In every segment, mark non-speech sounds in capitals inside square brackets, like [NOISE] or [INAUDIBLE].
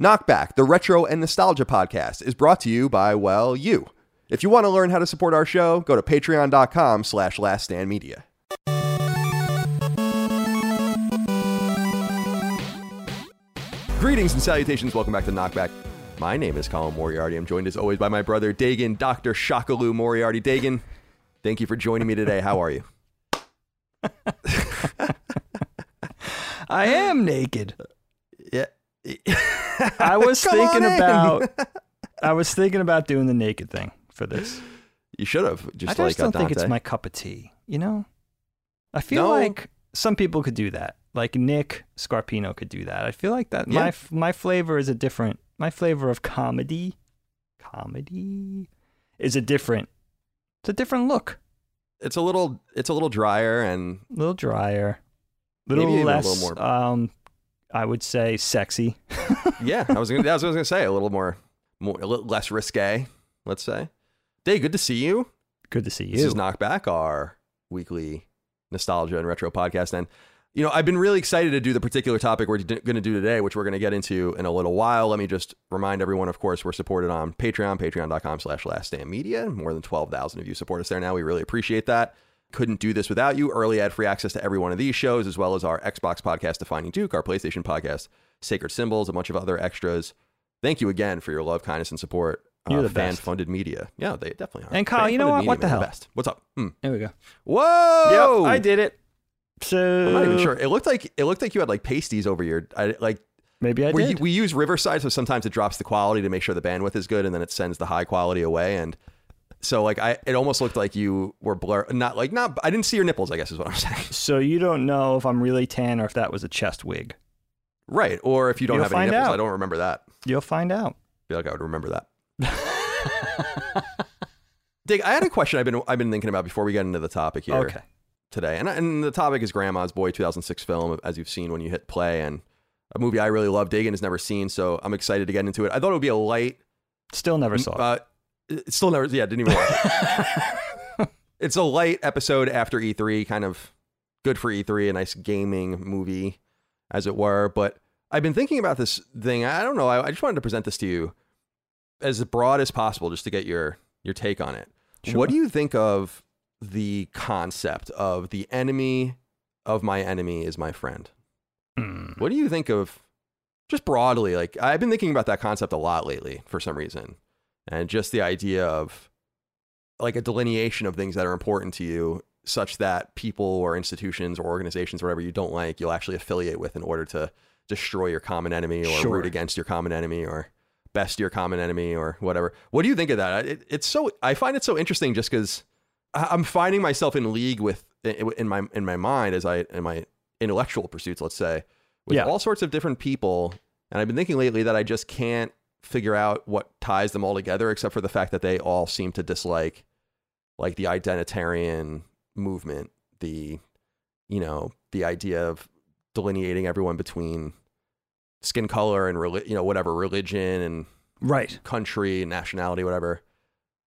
Knockback, the retro and nostalgia podcast, is brought to you by, well, you. If you want to learn how to support our show, go to patreon.com slash laststandmedia. Greetings and salutations. Welcome back to Knockback. My name is Colin Moriarty. I'm joined as always by my brother Dagan, Dr. Shakaloo Moriarty. Dagan, thank you for joining me today. How are you? [LAUGHS] I am naked. Yeah. [LAUGHS] I [LAUGHS] was thinking about I was thinking about doing the naked thing for this. You should have. Just I just like don't think it's my cup of tea, you know? I feel No. like some people could do that. Like Nick Scarpino could do that. I feel like that my Yeah. f my flavor is a different my flavor of comedy comedy is a different it's a different look. It's a little. It's a little drier and A little drier. little Maybe even a less little more- um I would say sexy. [LAUGHS] yeah. I was gonna. That's what I was gonna say. A little more, more, a little less risque. Let's say. Day, good to see you. Good to see you. This is Knockback, our weekly nostalgia and retro podcast. And, you know, I've been really excited to do the particular topic we're going to do today, which we're going to get into in a little while. Let me just remind everyone, of course, we're supported on Patreon, patreon.com slash laststandmedia. More than 12,000 of you support us there now. We really appreciate that. Couldn't do this without you. Early ad free access to every one of these shows, as well as our Xbox podcast, Defining Duke, our PlayStation podcast, Sacred Symbols, a bunch of other extras. Thank you again for your love, kindness, and support. You're the fan best. funded media. Yeah, they definitely are. And Kyle, you know Fan-funded what? media, What the man, hell? best. What's up? Hmm. There we go. Whoa! Yep, I did it. So I'm not even sure. It looked like it looked like you had like pasties over your. I, like Maybe I we, did. we use Riverside, so sometimes it drops the quality to make sure the bandwidth is good, and then it sends the high quality away. And so like I, it almost looked like you were blur. Not like not. I didn't see your nipples. I guess is what I'm [LAUGHS] saying. so you don't know if I'm really tan or if that was a chest wig. Right. Or if you don't You'll have any nipples, out. I don't remember that. You'll find out. I feel like I would remember that. [LAUGHS] Dig, I had a question I've been I've been thinking about before we get into the topic here. Okay. today. And, and the topic is Grandma's Boy 2006 film, as you've seen when you hit play, and a movie I really love. Dagan has never seen, so I'm excited to get into it. I thought it would be a light. Still never saw it. Uh, it still never, yeah, didn't even watch. [LAUGHS] it's a light episode after E3, kind of good for E3, a nice gaming movie, as it were. But I've been thinking about this thing. I don't know. I, I just wanted to present this to you as broad as possible, just to get your your take on it. Sure. What do you think of the concept of the enemy of my enemy is my friend? Hmm. What do you think of just broadly? Like I've been thinking about that concept a lot lately for some reason. And just the idea of like a delineation of things that are important to you such that people or institutions or organizations or whatever you don't like, you'll actually affiliate with in order to destroy your common enemy or Sure. root against your common enemy or best your common enemy or whatever. What do you think of that? It, it's so I find it so interesting just because I'm finding myself in league with in my in my mind as I in my intellectual pursuits, let's say, with Yeah. all sorts of different people. And I've been thinking lately that I just can't figure out what ties them all together, except for the fact that they all seem to dislike like the identitarian movement, the you know, the idea of delineating everyone between skin color and you know whatever religion and Right. country, nationality, whatever.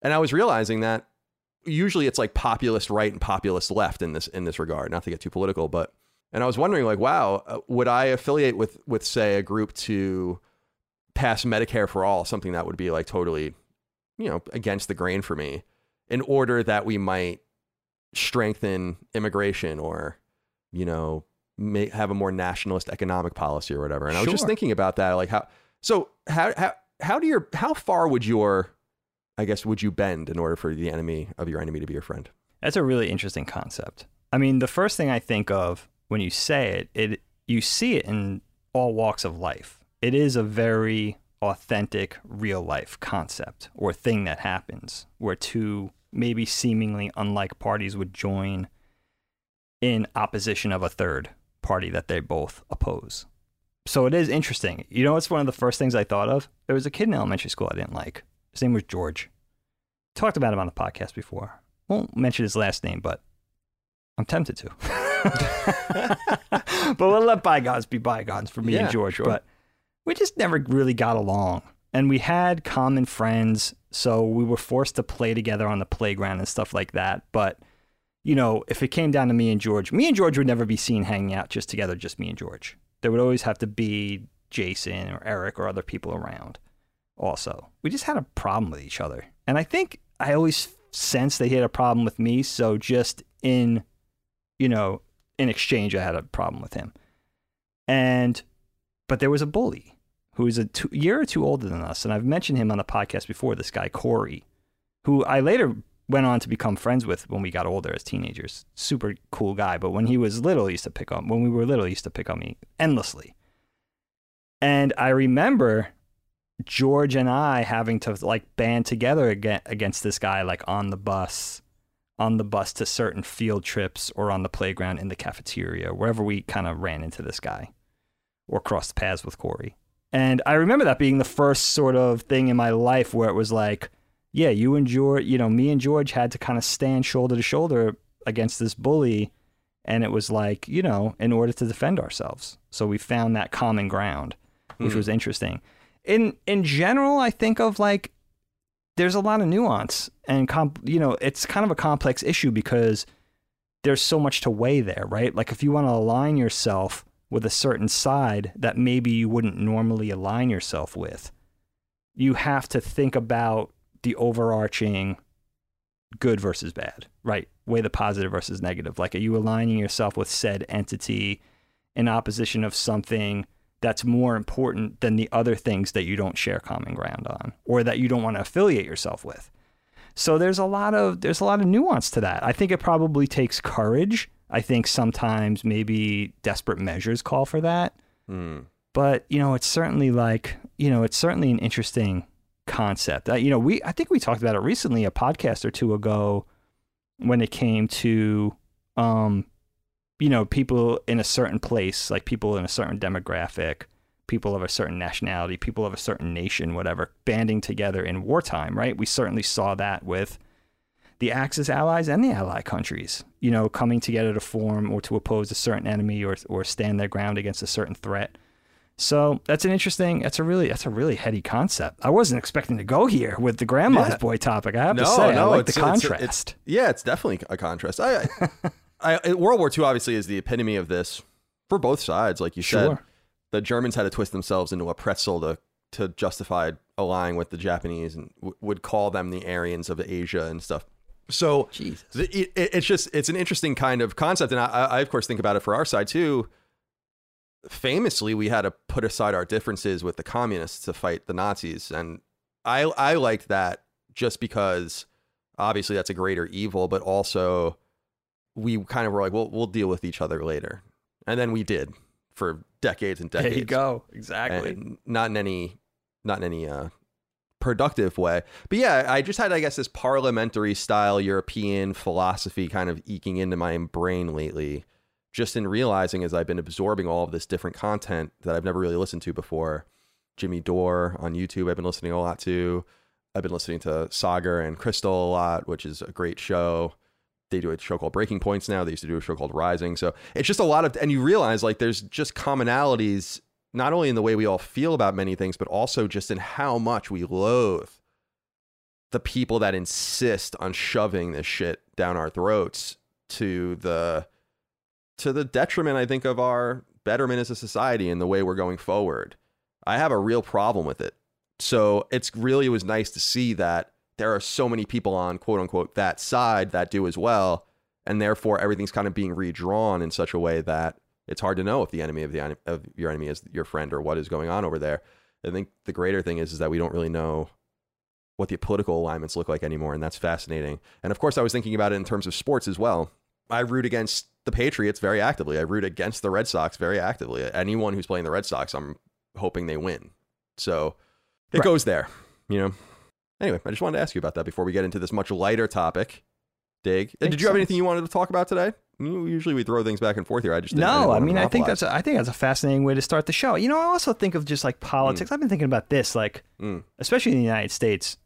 And I was realizing that usually it's like populist right and populist left in this in this regard. Not to get too political, but and I was wondering like, wow, uh, would I affiliate with with say a group to pass Medicare for all, something that would be like totally, you know, against the grain for me, in order that we might strengthen immigration or, you know, may have a more nationalist economic policy or whatever. And I was just thinking about that, like how. So how how how do your how far would your I guess would you bend in order for the enemy of your enemy to be your friend? That's a really interesting concept. I mean, the first thing I think of when you say it, it you see it in all walks of life. It is a very authentic real life concept or thing that happens where two maybe seemingly unlike parties would join in opposition of a third party that they both oppose. So it is interesting. You know, it's one of the first things I thought of. There was a kid in elementary school I didn't like. His name was George. Talked about him on the podcast before. Won't mention his last name, but I'm tempted to. [LAUGHS] but we'll let bygones be bygones for me Yeah, and George. sure. But we just never really got along. And we had common friends, so we were forced to play together on the playground and stuff like that. But, you know, if it came down to me and George, me and George would never be seen hanging out just together, just me and George. There would always have to be Jason or Eric or other people around. Also, we just had a problem with each other, and I think I always sensed they had a problem with me. So just in, you know, in exchange, I had a problem with him, and but there was a bully who was a two, year or two older than us, and I've mentioned him on the podcast before. This guy Corey, who I later went on to become friends with when we got older as teenagers. Super cool guy, but when he was little, he used to pick on. When we were little, he used to pick on me endlessly. And I remember George and I having to like band together against this guy, like on the bus, on the bus to certain field trips or on the playground in the cafeteria, wherever we kind of ran into this guy or crossed paths with Corey. And I remember that being the first sort of thing in my life where it was like, yeah, you and George, you know, me and George had to kind of stand shoulder to shoulder against this bully. And it was like, you know, in order to defend ourselves. So we found that common ground, which mm-hmm. was interesting in in general, I think of like there's a lot of nuance and comp, you know, it's kind of a complex issue because there's so much to weigh there, right? Like if you want to align yourself with a certain side that maybe you wouldn't normally align yourself with, you have to think about the overarching good versus bad, right? Weigh the positive versus negative. Like, are you aligning yourself with said entity in opposition of something that's more important than the other things that you don't share common ground on or that you don't want to affiliate yourself with. So there's a lot of there's a lot of nuance to that. I think it probably takes courage. I think sometimes maybe desperate measures call for that. Mm. But, you know, it's certainly like, you know, it's certainly an interesting concept. Uh, you know, we I think we talked about it recently a podcast or two ago when it came to um you know, people in a certain place, like people in a certain demographic, people of a certain nationality, people of a certain nation, whatever, banding together in wartime, right? We certainly saw that with the Axis allies and the ally countries, you know, coming together to form or to oppose a certain enemy or or stand their ground against a certain threat. So that's an interesting. That's a really that's a really heady concept. I wasn't expecting to go here with the grandma's yeah. boy topic. I have no, to say, no, I like the contrast. It's, it's, yeah, it's definitely a contrast. I, I, [LAUGHS] World War II obviously is the epitome of this for both sides. Like you sure. said, the Germans had to twist themselves into a pretzel to to justify allying with the Japanese and w- would call them the Aryans of Asia and stuff. So it, it, it's just it's an interesting kind of concept, and I, I of course think about it for our side too. Famously, we had to put aside our differences with the communists to fight the Nazis, and I I liked that just because obviously that's a greater evil, but also we kind of were like, well, we'll deal with each other later, and then we did for decades and decades. There you go, exactly. And not in any, not in any uh, productive way. But yeah, I just had, I guess, this parliamentary style European philosophy kind of eking into my brain lately. Just in realizing as I've been absorbing all of this different content that I've never really listened to before. Jimmy Dore on YouTube, I've been listening a lot to. I've been listening to Saagar and Krystal a lot, which is a great show they do a show called Breaking Points now. They used to do a show called Rising. So it's just a lot of, and you realize like there's just commonalities, not only in the way we all feel about many things, but also just in how much we loathe the people that insist on shoving this shit down our throats to the to the detriment, I think, of our betterment as a society and the way we're going forward. I have a real problem with it. So it's really it was nice to see that there are so many people on quote unquote that side that do as well, and therefore everything's kind of being redrawn in such a way that it's hard to know if the enemy of the of your enemy is your friend or what is going on over there. I think the greater thing is is that we don't really know what the political alignments look like anymore, and that's fascinating. And of course, I was thinking about it in terms of sports as well. I root against the Patriots very actively. I root against the Red Sox very actively. Anyone who's playing the Red Sox, I'm hoping they win. So it right. goes there, you know. Anyway, I just wanted to ask you about that before we get into this much lighter topic. Dig. Makes Did you have sense. anything you wanted to talk about today? Usually we throw things back and forth here. I just no. I, I mean, I think that's a, I think that's a fascinating way to start the show. You know, I also think of just like politics. Mm. I've been thinking about this, like mm. especially in the United States,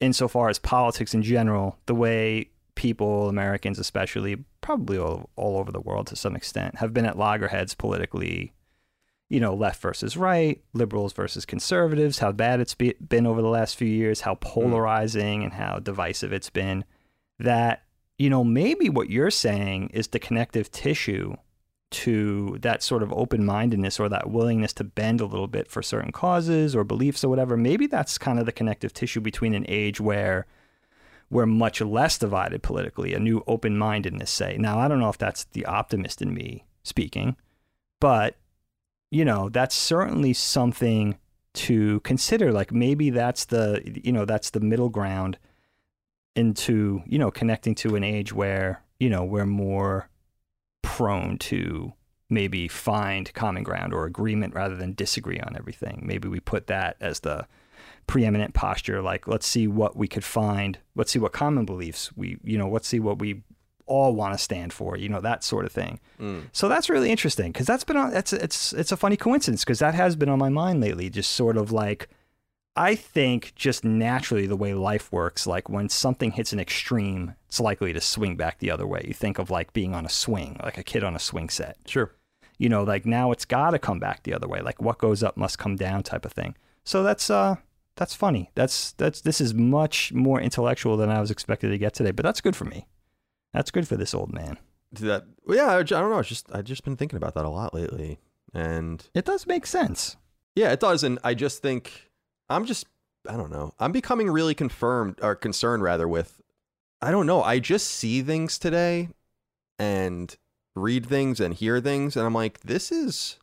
insofar as politics in general, the way people, Americans especially, probably all, all over the world to some extent, have been at loggerheads politically you know, left versus right, liberals versus conservatives, how bad it's be- been over the last few years, how hmm. polarizing and how divisive it's been, that, you know, maybe what you're saying is the connective tissue to that sort of open mindedness or that willingness to bend a little bit for certain causes or beliefs or whatever. Maybe that's kind of the connective tissue between an age where we're much less divided politically, a new open mindedness, say. Now, I don't know if that's the optimist in me speaking, but, you know, that's certainly something to consider. Like maybe that's the, you know, that's the middle ground into, you know, connecting to an age where, you know, we're more prone to maybe find common ground or agreement rather than disagree on everything. Maybe we put that as the preeminent posture like let's see what we could find let's see what common beliefs we you know let's see what we all want to stand for you know that sort of thing Mm. so that's really interesting because that's been on that's it's it's a funny coincidence because that has been on my mind lately just sort of like i think just naturally the way life works like when something hits an extreme it's likely to swing back the other way you think of like being on a swing like a kid on a swing set Sure. you know like now it's got to come back the other way like what goes up must come down type of thing so that's uh that's funny that's that's this is much more intellectual than i was expected to get today but that's good for me that's good for this old man that yeah, I don't know. It's just I've just been thinking about that a lot lately. And it does make sense yeah, it does. And I just think I'm just I don't know. I'm becoming really confirmed or concerned rather with I don't know. I just see things today and read things and hear things and I'm like, this is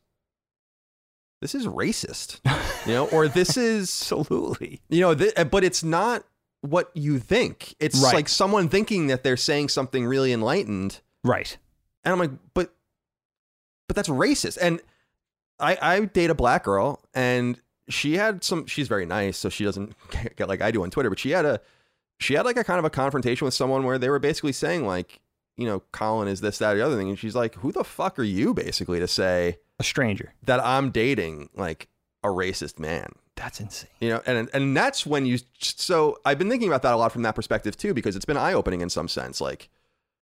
this is racist. You know, or this [LAUGHS] is absolutely you know, th- eh, but it's not what you think. It's Right. like someone thinking that they're saying something really enlightened right and I'm like, but, but that's racist. And I, I date a black girl, and she had some. She's very nice, so she doesn't [LAUGHS] get like I do on Twitter. But she had a, she had like a kind of a confrontation with someone where they were basically saying like, you know, Colin is this, that, or the other thing, and she's like, who the fuck are you, basically, to say a stranger that I'm dating like a racist man? that's insane You know, and and that's when you. So I've been thinking about that a lot from that perspective too, because it's been eye opening in some sense, like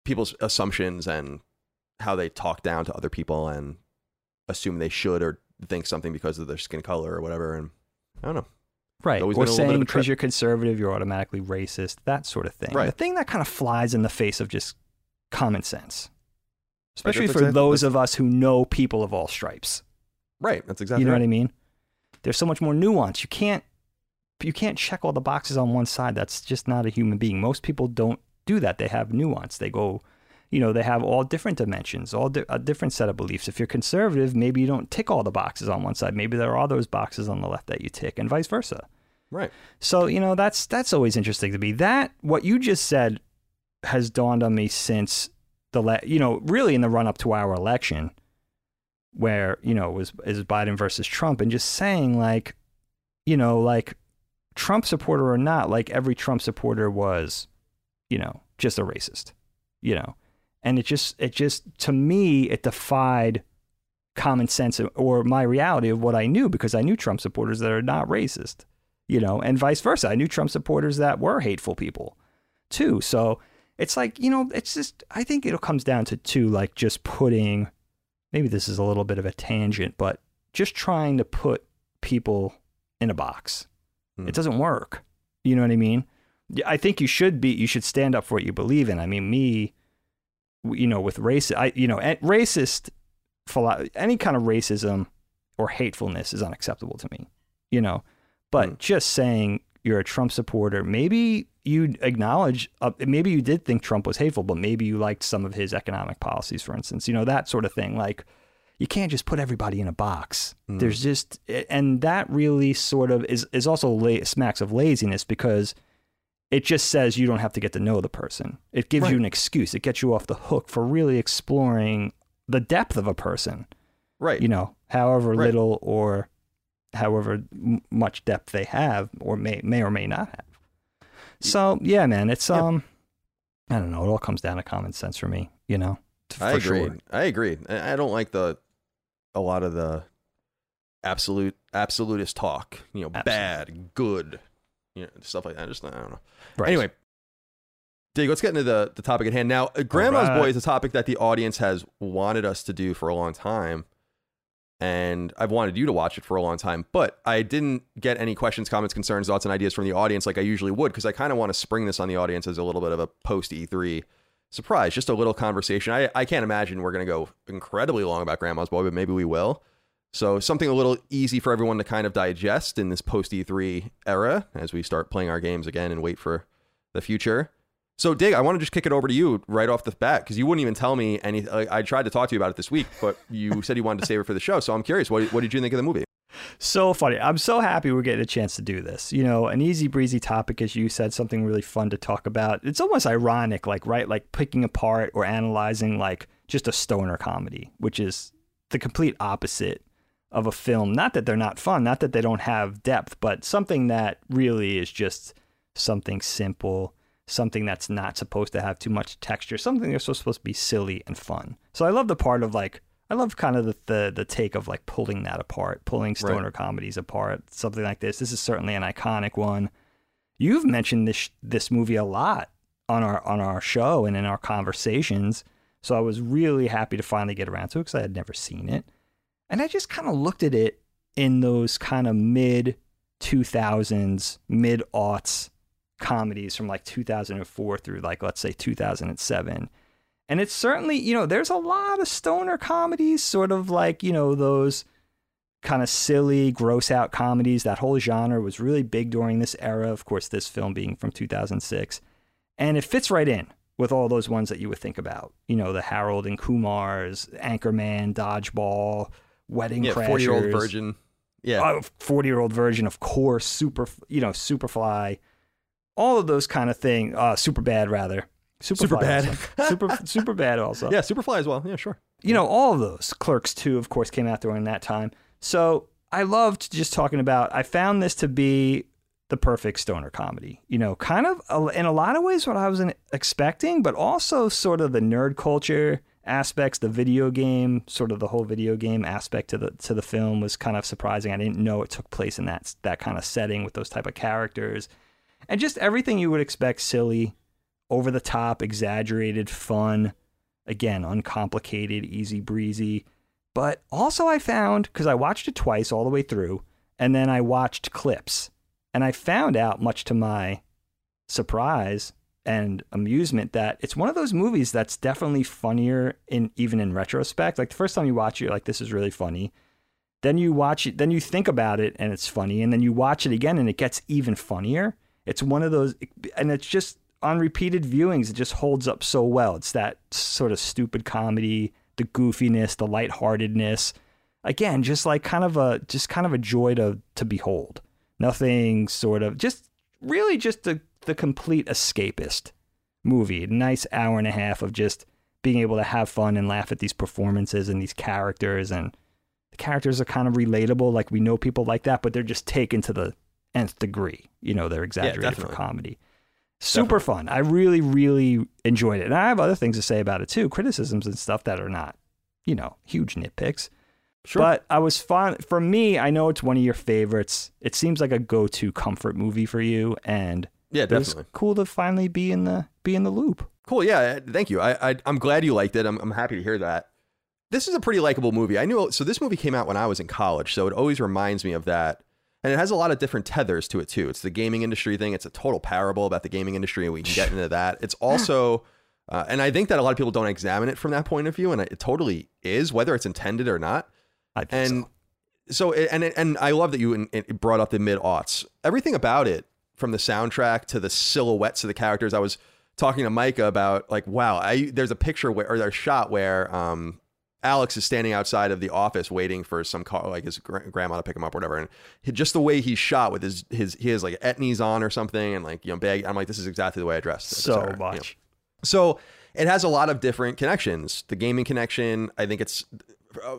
people's assumptions and how they talk down to other people and assume they should or think something because of their skin color or whatever. And I don't know. Right. Or been a little bit of saying because you're conservative, you're automatically racist, that sort of thing. Right. The thing that kind of flies in the face of just common sense, especially for exactly- those of us who know people of all stripes. Right. That's exactly. you know right. what I mean? There's so much more nuance. You can't you can't check all the boxes on one side. That's just not a human being. Most people don't do that. They have nuance. They go, you know, they have all different dimensions, all di- a different set of beliefs. If you're conservative, maybe you don't tick all the boxes on one side. Maybe there are those boxes on the left that you tick, and vice versa. Right. So you know that's that's always interesting to me. That what you just said has dawned on me since the la- you know really in the run up to our election, where you know it was is Biden versus Trump, and just saying like, you know, like Trump supporter or not, like every Trump supporter was, you know, just a racist, you know, and it just it just to me it defied common sense or my reality of what I knew because I knew Trump supporters that are not racist you know, and vice versa. I knew Trump supporters that were hateful people too. So it's like, you know, it's just, I think it comes down to, two, like just putting, maybe this is a little bit of a tangent, but just trying to put people in a box. Hmm. It doesn't work. You know what I mean? I think you should be, you should stand up for what you believe in. I mean, me, you know, with race, I, you know, racist, any kind of racism or hatefulness is unacceptable to me, you know? But Hmm. just saying you're a Trump supporter, maybe you acknowledge, uh, maybe you did think Trump was hateful, but maybe you liked some of his economic policies, for instance, you know, that sort of thing. Like, you can't just put everybody in a box. Hmm. There's just, and that really sort of is, is also la- smacks of laziness because it just says you don't have to get to know the person. It gives you an excuse. It gets you off the hook for really exploring the depth of a person Right. you know, however Right. little or however much depth they have or may may or may not have. So yeah, man, it's Yeah. um, I don't know. It all comes down to common sense for me, you know. I agree. sure. I agree. I I don't like the a lot of the absolute absolutist talk. You know, Absolutely. bad, good, you know, stuff like that. Just I don't know. Right. Anyway, Dig, let's get into the, the topic at hand. Now, uh, Grandma's right. Boy is a topic that the audience has wanted us to do for a long time. And I've wanted you to watch it for a long time, but I didn't get any questions, comments, concerns, thoughts, and ideas from the audience like I usually would, because I kind of want to spring this on the audience as a little bit of a post E3 surprise, Just a little conversation. I, I can't imagine we're going to go incredibly long about Grandma's Boy, but maybe we will. So something a little easy for everyone to kind of digest in this post E3 era as we start playing our games again and wait for the future. So, Dig, I want to just kick it over to you right off the bat because you wouldn't even tell me any. I tried to talk to you about it this week, but you said you wanted to save it for the show. So I'm curious, what, what did you think of the movie? So funny. I'm so happy we're getting a chance to do this. You know, an easy breezy topic, as you said, something really fun to talk about. It's almost ironic, like, right? Like picking apart or analyzing, like, just a stoner comedy, which is the complete opposite of a film. Not that they're not fun, not that they don't have depth, but something that really is just something simple something that's not supposed to have too much texture, something that's supposed to be silly and fun. So I love the part of like I love kind of the the, the take of like pulling that apart, pulling stoner right. comedies apart, something like this. This is certainly an iconic one. You've mentioned this this movie a lot on our on our show and in our conversations. So I was really happy to finally get around to it because I had never seen it. And I just kind of looked at it in those kind of mid 2000s, mid aughts comedies from like 2004 through like let's say 2007 and it's certainly you know there's a lot of stoner comedies sort of like you know those kind of silly gross out comedies. That whole genre was really big during this era of course this film being from 2006 and it fits right in with all those ones that you would think about. You know the harold and kumars anchorman dodgeball wedding yeah, 40 year old virgin yeah 40 year old virgin of course super you know superfly all of those kind of thing. Uh, [LAUGHS] super bad, rather. Super, super bad. super super bad also. Yeah, Superfly as well. Yeah, sure. You know, all of those. Clerks 2, of course, came out during that time. So I loved just talking about, I found this to be the perfect stoner comedy. You know, kind of in a lot of ways what I was expecting, but also sort of the nerd culture aspects, the video game, sort of the whole video game aspect to the to the film was kind of surprising. I didn't know it took place in that that kind of setting with those type of characters and just everything you would expect silly, over the top, exaggerated, fun, again, uncomplicated, easy breezy. But also, I found because I watched it twice all the way through, and then I watched clips, and I found out, much to my surprise and amusement, that it's one of those movies that's definitely funnier in even in retrospect. Like the first time you watch it, you're like, "This is really funny." Then you watch it, then you think about it, and it's funny, and then you watch it again, and it gets even funnier. It's one of those, and it's just on repeated viewings, it just holds up so well. It's that sort of stupid comedy, the goofiness, the lightheartedness. Again, just like kind of a, just kind of a joy to to behold. Nothing sort of, just really just the the complete escapist movie. A nice hour and a half of just being able to have fun and laugh at these performances and these characters and the characters are kind of relatable like we know people like that but they're just taken to the nth degree. You know, they're exaggerated yeah, for comedy. Super definitely. fun. I really, really enjoyed it. And I have other things to say about it too, criticisms and stuff that are not, you know, huge nitpicks. Sure. But I was fun. For me, I know it's one of your favorites. It seems like a go-to comfort movie for you, and yeah, definitely. It cool to finally be in the be in the loop. Cool. Yeah. Thank you. I, I am glad you liked it. I'm I'm happy to hear that. This is a pretty likable movie. I knew so. This movie came out when I was in college, so it always reminds me of that and it has a lot of different tethers to it too. It's the gaming industry thing. It's a total parable about the gaming industry, and we can get [LAUGHS] into that. It's also, uh, and I think that a lot of people don't examine it from that point of view, and it totally is, whether it's intended or not. and so. so, and and I love that you brought up the mid aughts. Everything about it, from the soundtrack to the silhouettes of the characters. I was talking to Micah about like, wow, I there's a picture where or there's a shot where um Alex is standing outside of the office waiting for some car, like his gra- grandma to pick him up, or whatever. And he, just the way he's shot with his his he has like etnies on or something, and like you know bag. I'm like, this is exactly the way I dressed. So much. You know? So it has a lot of different connections. The gaming connection, I think it's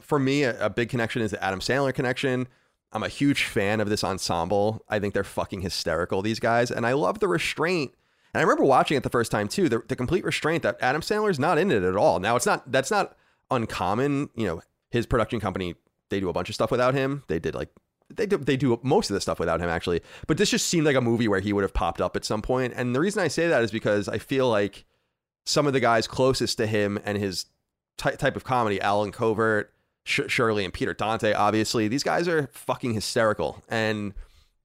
for me a, a big connection is the Adam Sandler connection. I'm a huge fan of this ensemble. I think they're fucking hysterical, these guys, and I love the restraint. And I remember watching it the first time too. The, the complete restraint that Adam Sandler's not in it at all. Now it's not. That's not uncommon. You know, his production company they do a bunch of stuff without him. They did like they do, they do most of the stuff without him actually. But this just seemed like a movie where he would have popped up at some point. And the reason I say that is because I feel like some of the guys closest to him and his ty- type of comedy, Allen Covert, Shirley, and Peter Dante, obviously, these guys are fucking hysterical and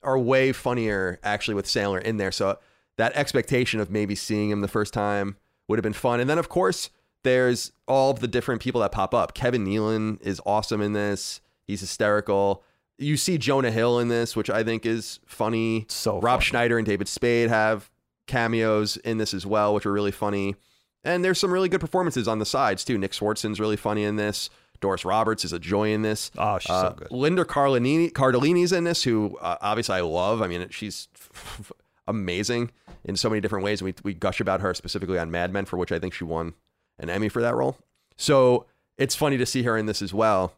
are way funnier actually with Sandler in there. So that expectation of maybe seeing him the first time would have been fun. And then of course there's all of the different people that pop up. Kevin Nealon is awesome in this. He's hysterical. You see Jonah Hill in this, which I think is funny. So Rob funny. Schneider and David Spade have cameos in this as well, which are really funny. And there's some really good performances on the sides too. Nick Swardson's really funny in this. Doris Roberts is a joy in this. Oh, she's Uh, so good. Linda Cardellini, Cardellini's in this, who uh, obviously I love. I mean, she's [LAUGHS] amazing in so many different ways. We we gush about her specifically on Mad Men, for which I think she won an Emmy for that role. So it's funny to see her in this as well.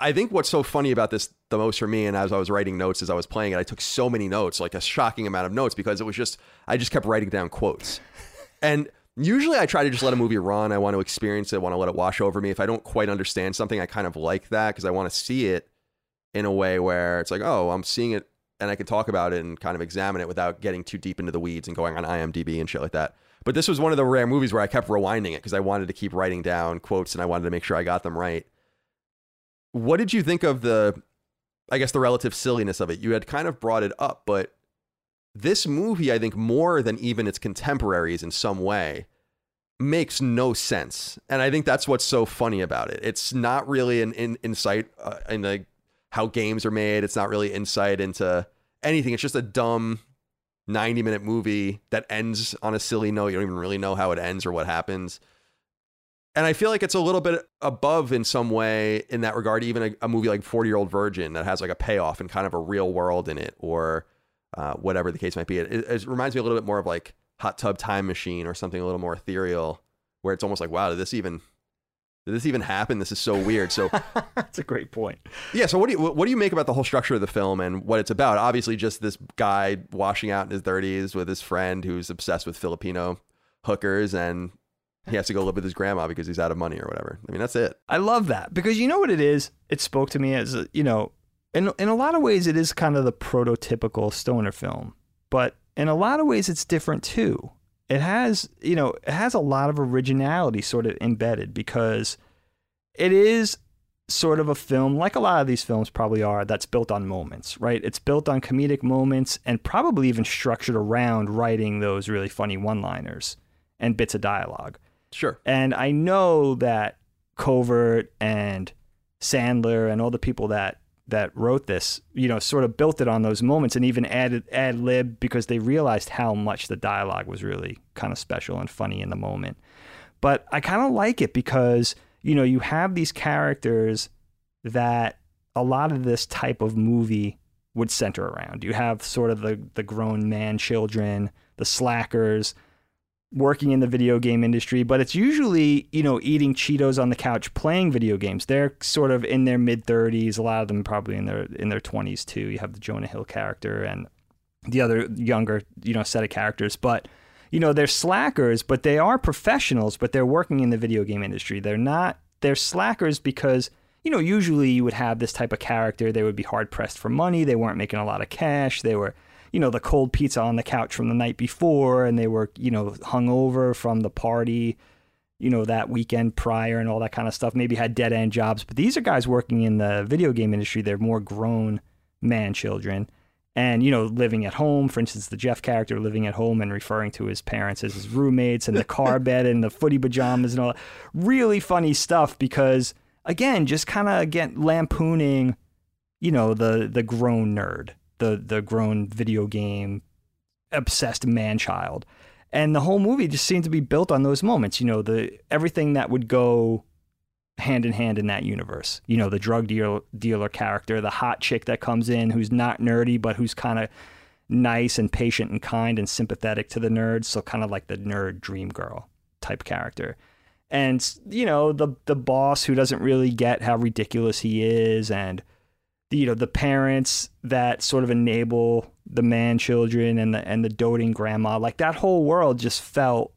I think what's so funny about this the most for me, and as I was writing notes as I was playing it, I took so many notes, like a shocking amount of notes, because it was just I just kept writing down quotes. [LAUGHS] And usually I try to just let a movie run. I want to experience it, I want to let it wash over me. If I don't quite understand something, I kind of like that because I want to see it in a way where it's like, oh, I'm seeing it and I can talk about it and kind of examine it without getting too deep into the weeds and going on IMDb and shit like that. But this was one of the rare movies where I kept rewinding it because I wanted to keep writing down quotes and I wanted to make sure I got them right. What did you think of the, I guess, the relative silliness of it? You had kind of brought it up, but this movie, I think, more than even its contemporaries in some way, makes no sense. And I think that's what's so funny about it. It's not really an in, insight uh, in how games are made. It's not really insight into anything. It's just a dumb 90 minute movie that ends on a silly note. You don't even really know how it ends or what happens. And I feel like it's a little bit above in some way in that regard, even a, a movie like 40 Year Old Virgin that has like a payoff and kind of a real world in it or uh, whatever the case might be. It, it, reminds me a little bit more of like Hot Tub Time Machine or something a little more ethereal where it's almost like, wow, did this even. Did this even happen? This is so weird. So [LAUGHS] That's a great point. yeah. So what do you what do you make about the whole structure of the film and what it's about? Obviously, just this guy washing out in his thirties with his friend who's obsessed with Filipino hookers, and he has to go live with his grandma because he's out of money or whatever. I mean, that's it. I love that because you know what it is. It spoke to me as you know, in in a lot of ways, it is kind of the prototypical stoner film, but in a lot of ways, it's different too. It has you know it has a lot of originality sort of embedded because it is sort of a film like a lot of these films probably are that's built on moments right it's built on comedic moments and probably even structured around writing those really funny one liners and bits of dialogue Sure. and I know that Covert and Sandler and all the people that that wrote this, you know, sort of built it on those moments and even added ad lib because they realized how much the dialogue was really kind of special and funny in the moment. But I kind of like it because, you know, you have these characters that a lot of this type of movie would center around. You have sort of the the grown man children, the slackers, working in the video game industry, but it's usually, you know, eating Cheetos on the couch playing video games. They're sort of in their mid 30s, a lot of them probably in their in their 20s too. You have the Jonah Hill character and the other younger, you know, set of characters, but you know, they're slackers, but they are professionals, but they're working in the video game industry. They're not they're slackers because you know, usually you would have this type of character. They would be hard pressed for money. They weren't making a lot of cash. They were you know, the cold pizza on the couch from the night before, and they were, you know, hungover from the party, you know, that weekend prior and all that kind of stuff. Maybe had dead end jobs. But these are guys working in the video game industry. They're more grown man children. And, you know, living at home, for instance, the Jeff character living at home and referring to his parents as his roommates and the car [LAUGHS] bed and the footy pajamas and all that. Really funny stuff because, again, just kind of again lampooning, you know, the the grown nerd the the grown video game obsessed man child and the whole movie just seemed to be built on those moments you know the everything that would go hand in hand in that universe. You know the drug dealer dealer character the hot chick that comes in who's not nerdy but who's kind of nice and patient and kind and sympathetic to the nerds so kind of like the nerd dream girl type character. And you know the the boss who doesn't really get how ridiculous he is and you know the parents that sort of enable the man children and the and the doting grandma like that whole world just felt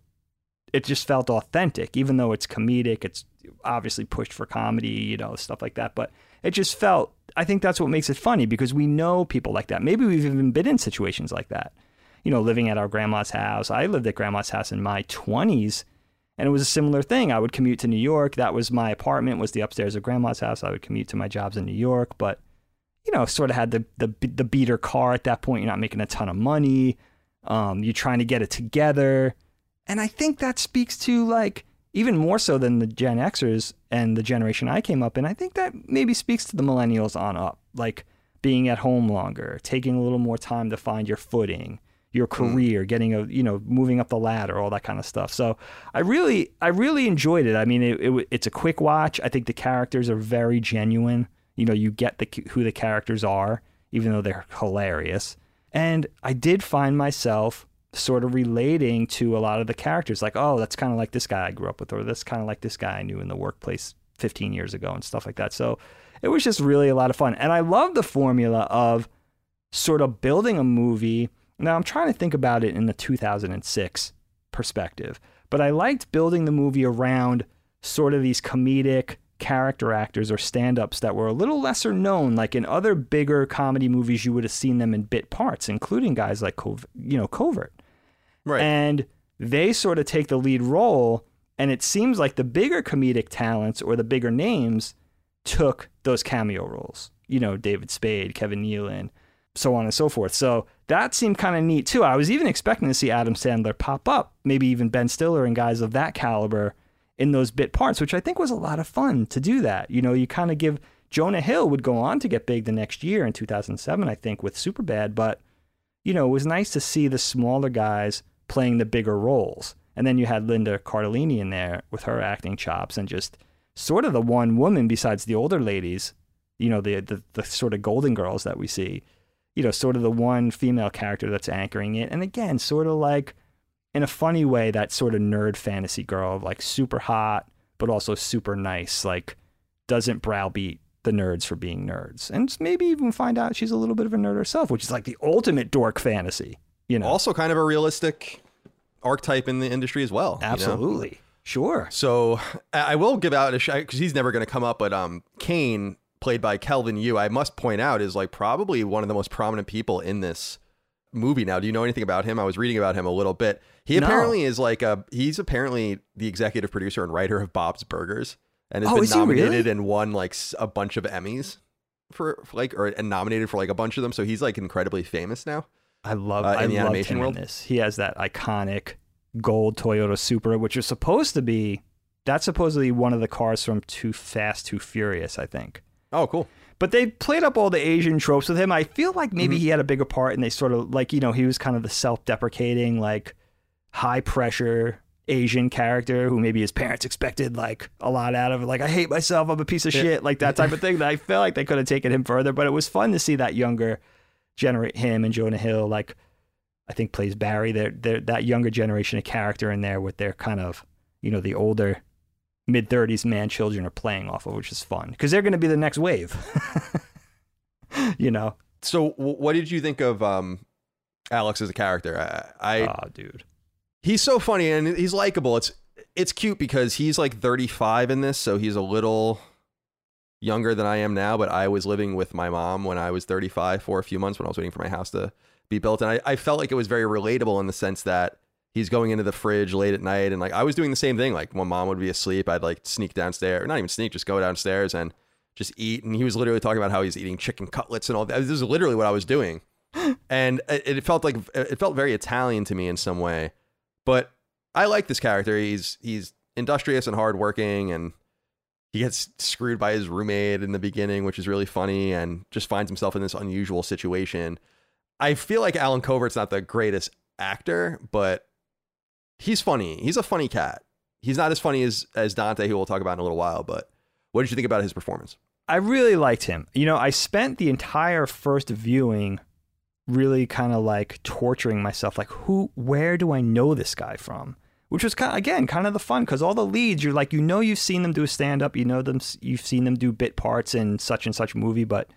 it just felt authentic even though it's comedic it's obviously pushed for comedy you know stuff like that. But it just felt i think that's what makes it funny because we know people like that. Maybe we've even been in situations like that. You know living at our grandma's house. I lived at grandma's house in my 20s and it was a similar thing. I would commute to new york. That was my apartment was the upstairs of grandma's house. I would commute to my jobs in new york. But you know, sort of had the the the beater car at that point. You're not making a ton of money. Um, you're trying to get it together, And I think that speaks to like even more so than the Gen Xers and the generation I came up in. I think that maybe speaks to the millennials on up, like being at home longer, taking a little more time to find your footing, your career, mm. getting a you know moving up the ladder, all that kind of stuff. So I really I really enjoyed it. I mean, it, it it's a quick watch. I think the characters are very genuine. You know, you get the who the characters are, even though they're hilarious. And I did find myself sort of relating to a lot of the characters, like, oh, that's kind of like this guy I grew up with, or that's kind of like this guy I knew in the workplace 15 years ago, and stuff like that. So it was just really a lot of fun. And I love the formula of sort of building a movie now, I'm trying to think about it in the 2006 perspective, but I liked building the movie around sort of these comedic character actors or stand ups that were a little lesser known. Like in other bigger comedy movies, you would have seen them in bit parts, including guys like, you know, Covert. Right. And they sort of take the lead role. And it seems like the bigger comedic talents or the bigger names took those cameo roles. You know, David Spade, Kevin Nealon, so on and so forth. So that seemed kind of neat too. I was even expecting to see Adam Sandler pop up, maybe even Ben Stiller and guys of that caliber in those bit parts, which I think was a lot of fun to do that. You know, you kind of give Jonah Hill would go on to get big the next year in 2007, I think, with Superbad, but you know, it was nice to see the smaller guys playing the bigger roles. And then you had Linda Cardellini in there with her acting chops and just sort of the one woman besides the older ladies, you know, the the, the sort of golden girls that we see you know, sort of the one female character that's anchoring it. And again, sort of like in a funny way, that sort of nerd fantasy girl, like super hot, but also super nice, like doesn't browbeat the nerds for being nerds. And maybe even find out she's a little bit of a nerd herself, which is like the ultimate dork fantasy, you know. Also kind of a realistic archetype in the industry as well. Absolutely. You know? Sure. So I will give out a shot because he's never going to come up, but um, Kane played by Kelvin Yu, I must point out is like probably one of the most prominent people in this movie now. Do you know anything about him? I was reading about him a little bit. He no. apparently is like a he's apparently the executive producer and writer of Bob's Burgers and has oh, been nominated really? and won like a bunch of Emmys for, for, like or and nominated for like a bunch of them. So he's like incredibly famous now. I love uh, I the animation world. in this. He has that iconic gold Toyota Supra, which is supposed to be that's supposedly one of the cars from Too Fast, Too Furious, I think. Oh, cool. But they played up all the Asian tropes with him. I feel like maybe mm-hmm. he had a bigger part and they sort of like, you know, he was kind of the self deprecating, like high pressure Asian character who maybe his parents expected like a lot out of it. Like, I hate myself, I'm a piece of shit, like that type of thing. That I feel like they could have taken him further, but it was fun to see that younger generate him and Jonah Hill, like I think plays Barry. They're, they're that younger generation of character in there with their kind of, you know, the older mid 30s man children are playing off of, which is fun because they're going to be the next wave. [LAUGHS] you know. So, what did you think of um, Alex as a character? I, I oh, dude, he's so funny and he's likable. It's it's cute because he's like 35 in this, so he's a little younger than I am now. But I was living with my mom when I was 35 for a few months when I was waiting for my house to be built, and I, I felt like it was very relatable in the sense that he's going into the fridge late at night and like I was doing the same thing. Like when mom would be asleep, I'd like sneak downstairs, or not even sneak, just go downstairs and just eat. And he was literally talking about how he's eating chicken cutlets and all that. This is literally what I was doing. [LAUGHS] and it, felt like it felt very Italian to me in some way. But I like this character. He's he's industrious and hardworking and he gets screwed by his roommate in the beginning, which is really funny, and just finds himself in this unusual situation. I feel like Allen Covert's not the greatest actor, but he's funny. He's a funny cat. He's not as funny as as Dante, who we'll talk about in a little while. But what did you think about his performance? I really liked him. You know, I spent the entire first viewing really kind of like torturing myself, like who, where do I know this guy from? Which was kind of, again kind of the fun because all the leads you're like you know you've seen them do a stand up, you know them you've seen them do bit parts in such and such movie, but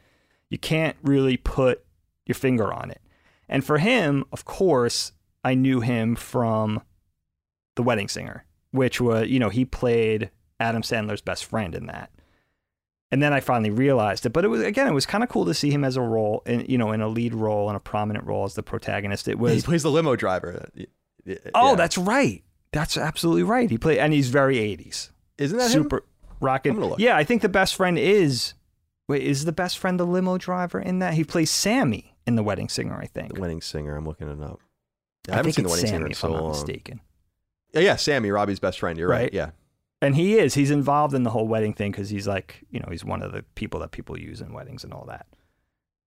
you can't really put your finger on it. And for him, of course, I knew him from the Wedding Singer, which was, you know, he played Adam Sandler's best friend in that. And then I finally realized it. But it was again, it was kind of cool to see him as a role in, you know, in a lead role and a prominent role as the protagonist. It was he plays the limo driver. Oh, that's right. That's absolutely right. He played, and he's very 80s. Isn't that super him? rocking? Yeah, I think the best friend is. Wait, is the best friend the limo driver in that? He plays Sammy in The Wedding Singer, I think. The Wedding Singer. I'm looking it up. I, I haven't seen The Wedding Sammy, Singer in so I'm not long. mistaken. Yeah, yeah, Sammy, Robbie's best friend. You're right. Right. Yeah. And he is. He's involved in the whole wedding thing because he's like, you know, he's one of the people that people use in weddings and all that.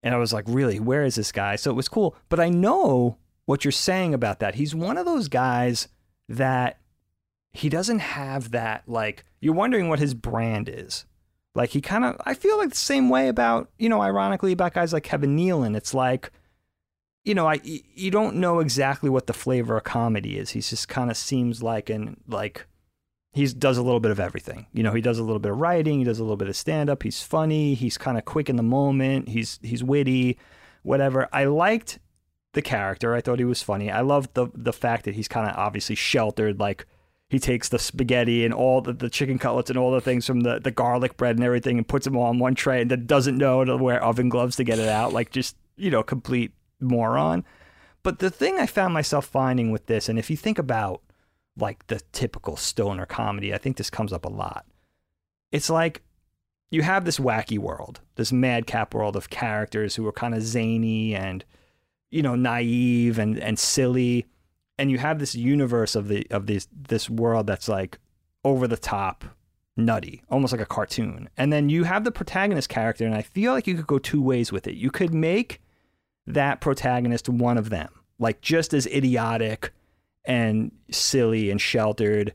And I was like, really, where is this guy? So it was cool. But I know what you're saying about that. He's one of those guys that he doesn't have that, like, you're wondering what his brand is. Like, he kind of, I feel like the same way about, you know, ironically, about guys like Kevin Nealon. It's like, you know, I you don't know exactly what the flavor of comedy is. He just kind of seems like an like he does a little bit of everything. You know, he does a little bit of writing, he does a little bit of stand up. He's funny, he's kind of quick in the moment, he's he's witty, whatever. I liked the character. I thought he was funny. I loved the the fact that he's kind of obviously sheltered like he takes the spaghetti and all the, the chicken cutlets and all the things from the, the garlic bread and everything and puts them all on one tray and then doesn't know to wear oven gloves to get it out. Like just, you know, complete moron. But the thing I found myself finding with this, and if you think about like the typical stoner comedy, I think this comes up a lot. It's like you have this wacky world, this madcap world of characters who are kind of zany and, you know, naive and, and silly. And you have this universe of the of this this world that's like over the top, nutty, almost like a cartoon. And then you have the protagonist character, and I feel like you could go two ways with it. You could make that protagonist one of them, like just as idiotic and silly and sheltered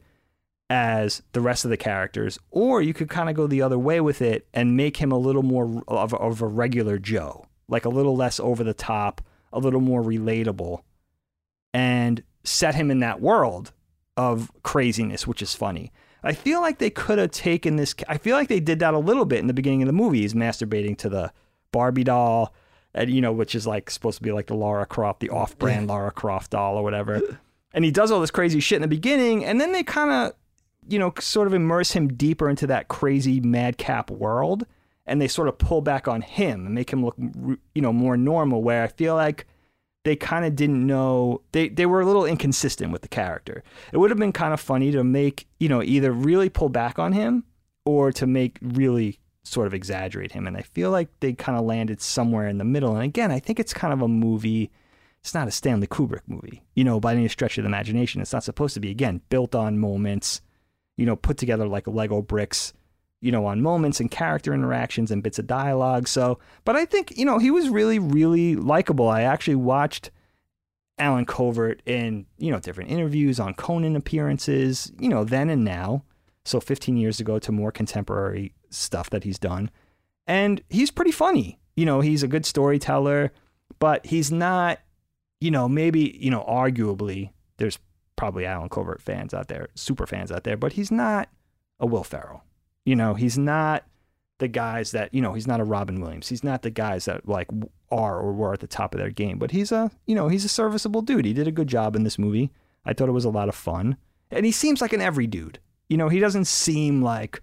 as the rest of the characters, or you could kind of go the other way with it and make him a little more of, of a regular Joe, like a little less over the top, a little more relatable, and set him in that world of craziness, which is funny. I feel like they could have taken this. I feel like they did that a little bit in the beginning of the movie. He's masturbating to the Barbie doll and you know, which is like supposed to be like the Lara Croft, the off-brand Lara Croft doll or whatever. And he does all this crazy shit in the beginning, and then they kind of, you know, sort of immerse him deeper into that crazy madcap world, and they sort of pull back on him and make him look, you know, more normal. Where I feel like they kind of didn't know they they were a little inconsistent with the character. It would have been kind of funny to make, you know, either really pull back on him or to make really sort of exaggerate him. And I feel like they kind of landed somewhere in the middle. And again, I think it's kind of a movie. It's not a Stanley Kubrick movie, you know, by any stretch of the imagination. It's not supposed to be, again, built on moments, you know, put together like Lego bricks, you know, on moments and character interactions and bits of dialogue. So, but I think, you know, he was really, really likable. I actually watched Allen Covert in, you know, different interviews on Conan appearances, you know, then and now. So 15 years ago to more contemporary stuff that he's done. And he's pretty funny. You know, he's a good storyteller, but he's not, you know, maybe, you know, arguably, there's probably Allen Covert fans out there, super fans out there, but he's not a Will Ferrell. You know, he's not the guys that, you know, he's not a Robin Williams. He's not the guys that like are or were at the top of their game, but he's a, you know, he's a serviceable dude. He did a good job in this movie. I thought it was a lot of fun. And he seems like an every dude. You know, he doesn't seem like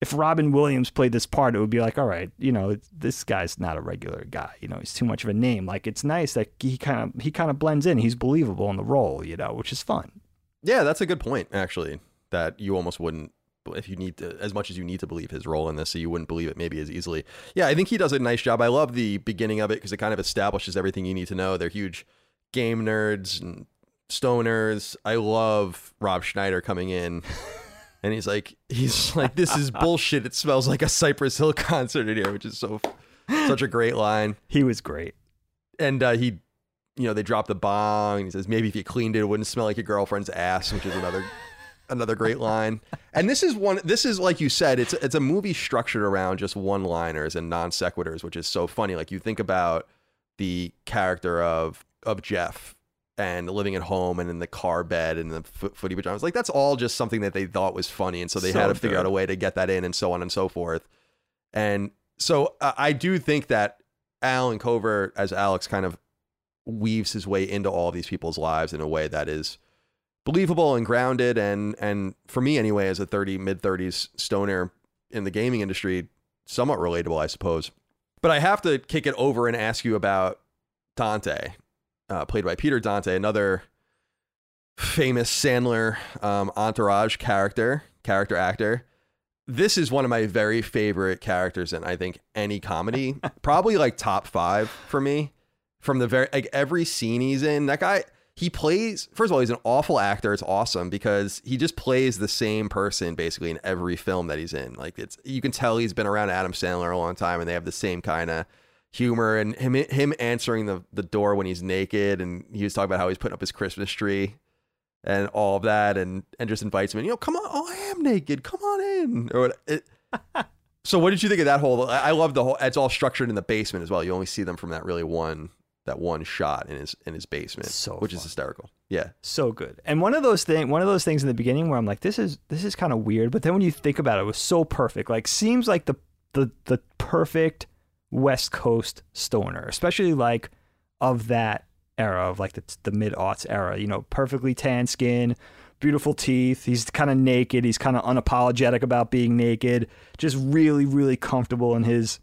if Robin Williams played this part, it would be like, all right, you know, this guy's not a regular guy. You know, he's too much of a name. Like it's nice that he kind of he kind of blends in. He's believable in the role, you know, which is fun. Yeah, that's a good point actually. That you almost wouldn't if you need to as much as you need to believe his role in this, so you wouldn't believe it maybe as easily. Yeah, I think he does a nice job. I love the beginning of it because it kind of establishes everything you need to know. They're huge game nerds and stoners. I love Rob Schneider coming in. [LAUGHS] and he's like he's [LAUGHS] like this is bullshit. It smells like a cypress hill [LAUGHS] concert in here which is so such a great line. [LAUGHS] He was great. and uh, he you know they drop the bong and he says maybe if you cleaned it it wouldn't smell like your girlfriend's ass which is another another great line. And this is one this is like you said it's it's a movie structured around just one liners and non sequiturs which is so funny. Like you think about the character of of jeff and living at home and in the car bed and the fo- footy pajamas. Like that's all just something that they thought was funny and so they So had to figure good. out a way to get that in and so on and so forth. And so uh, i do think that allen covert as alex kind of weaves his way into all of these people's lives in a way that is believable and grounded and and for me anyway as a 30 mid 30s stoner in the gaming industry somewhat relatable i suppose. But i have to kick it over and ask you about dante uh, played by peter dante another famous sandler um, entourage character character actor. This is one of my very favorite characters in i think any comedy. [LAUGHS] Probably like top five for me from the very like every scene he's in. That guy he plays first of all he's an awful actor. It's awesome because he just plays the same person basically in every film that he's in. Like it's you can tell he's been around adam sandler a long time and they have the same kind of humor and him him answering the, the door when he's naked and he was talking about how he's putting up his christmas tree and all of that and and just invites him in you know come on oh i am naked come on in or what it, [LAUGHS] so what did you think of that whole i love the whole it's all structured in the basement as well you only see them from that really one that one shot in his in his basement, So which is hysterical. Yeah, so good. And one of those thing, one of those things in the beginning where I'm like, this is this is kind of weird, but then when you think about it, it was so perfect. Like, seems like the the the perfect West Coast stoner, especially like of that era of like the the mid aughts era. You know, perfectly tan skin, beautiful teeth. He's kind of naked. He's kind of unapologetic about being naked. Just really, really comfortable in his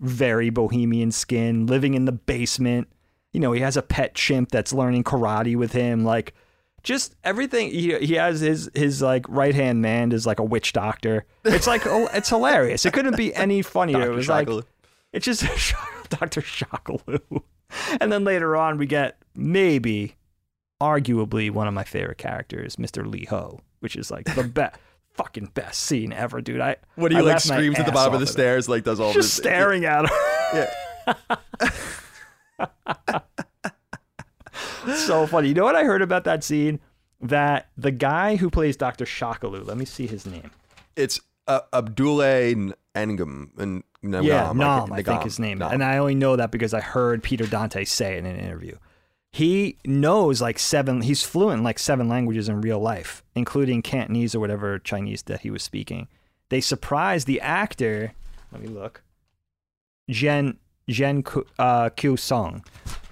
very bohemian skin, living in the basement. You know, he has a pet chimp that's learning karate with him. Like, just everything. He he has his his like right hand man is like a witch doctor. It's like oh, it's hilarious. It couldn't be any funnier. It was like it's just [LAUGHS] Dr. Shakalu. And then later on, we get maybe, arguably, one of my favorite characters, Mr. Lee Ho, which is like the [LAUGHS] best, fucking best scene ever, dude. I when he I like screams at the bottom of the stairs, like does all just this staring at her. Yeah, [LAUGHS] so funny. You know what I heard about that scene? That the guy who plays Dr. Shakalu, let me see his name. it's uh, Abdoulaye NGom and Nam, yeah, Nam, I think his name. Nam. And I only know that because I heard Peter Dante say it in an interview. He knows like seven, he's fluent in like seven languages in real life, including Cantonese or whatever Chinese that he was speaking. They surprised the actor, let me look, Jen, Jen uh, Kyu Song,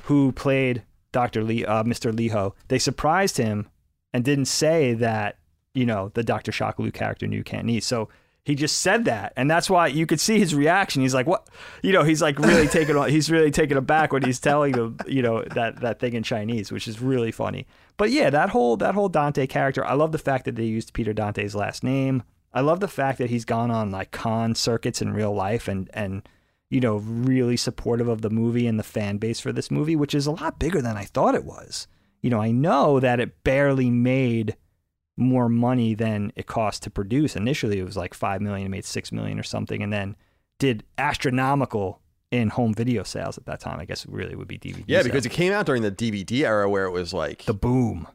who played Dr. Lee, uh, Mr. Lee Ho. They surprised him and didn't say that, you know, the Dr. Shakalu character knew Cantonese. So he just said that. And that's why you could see his reaction. He's like, what? You know, he's like really [LAUGHS] taken, he's really taken aback when he's telling them, you know, that, that thing in Chinese, which is really funny. But yeah, that whole, that whole Dante character, I love the fact that they used Peter Dante's last name. I love the fact that he's gone on like con circuits in real life and, and, you know, really supportive of the movie and the fan base for this movie, which is a lot bigger than I thought it was. You know, I know that it barely made more money than it cost to produce. Initially, it was like five million, it made six million or something, and then did astronomical in home video sales at that time. I guess it really would be DVD. yeah, sales. because it came out during the DVD era where it was like the boom.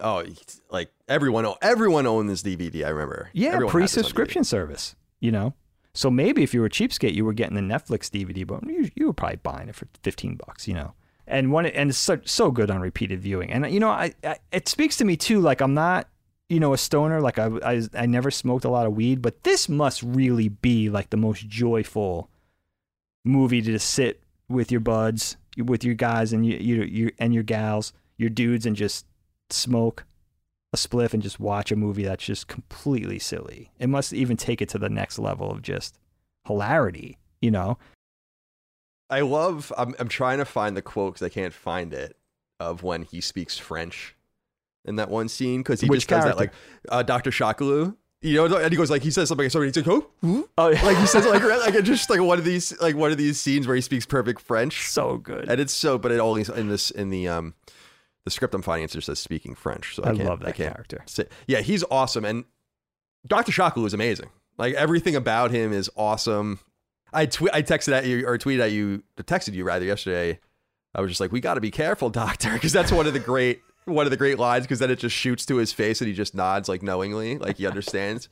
oh, like everyone everyone owned this DVD. I remember. Yeah, Everyone had this on pre-subscription service. You know, so maybe if you were a cheapskate, you were getting the Netflix DVD, but you, you were probably buying it for fifteen bucks. You know, and one and it's so, so good on repeated viewing. And you know, I, I it speaks to me too. Like I'm not you know a stoner. Like I, I I never smoked a lot of weed, but this must really be like the most joyful movie to just sit with your buds, with your guys and you you, you and your gals, your dudes, and just smoke a spliff and just watch a movie that's just completely silly. It must even take it to the next level of just hilarity, you know? I love. I'm I'm trying to find the quote because I can't find it of when he speaks French in that one scene because he Which just does that like uh, Doctor Shakalu. You know, and he goes like he says something. So he's like, oh, ooh." Oh, like he says it like [LAUGHS] like it's just like one of these like one of these scenes where he speaks perfect French, so good. and it's so. But it only in this in the um the script I'm finding it just says speaking French. So I, I can't, love I that can't character. say- Yeah, he's awesome, and Doctor Shakalu is amazing. Like everything about him is awesome. I tw- I texted at you or tweeted at you, texted you rather yesterday. I was just like, we got to be careful, [LAUGHS] Doctor, because that's one of the great one of the great lines. Because then it just shoots to his face and he just nods like knowingly, like he [LAUGHS] understands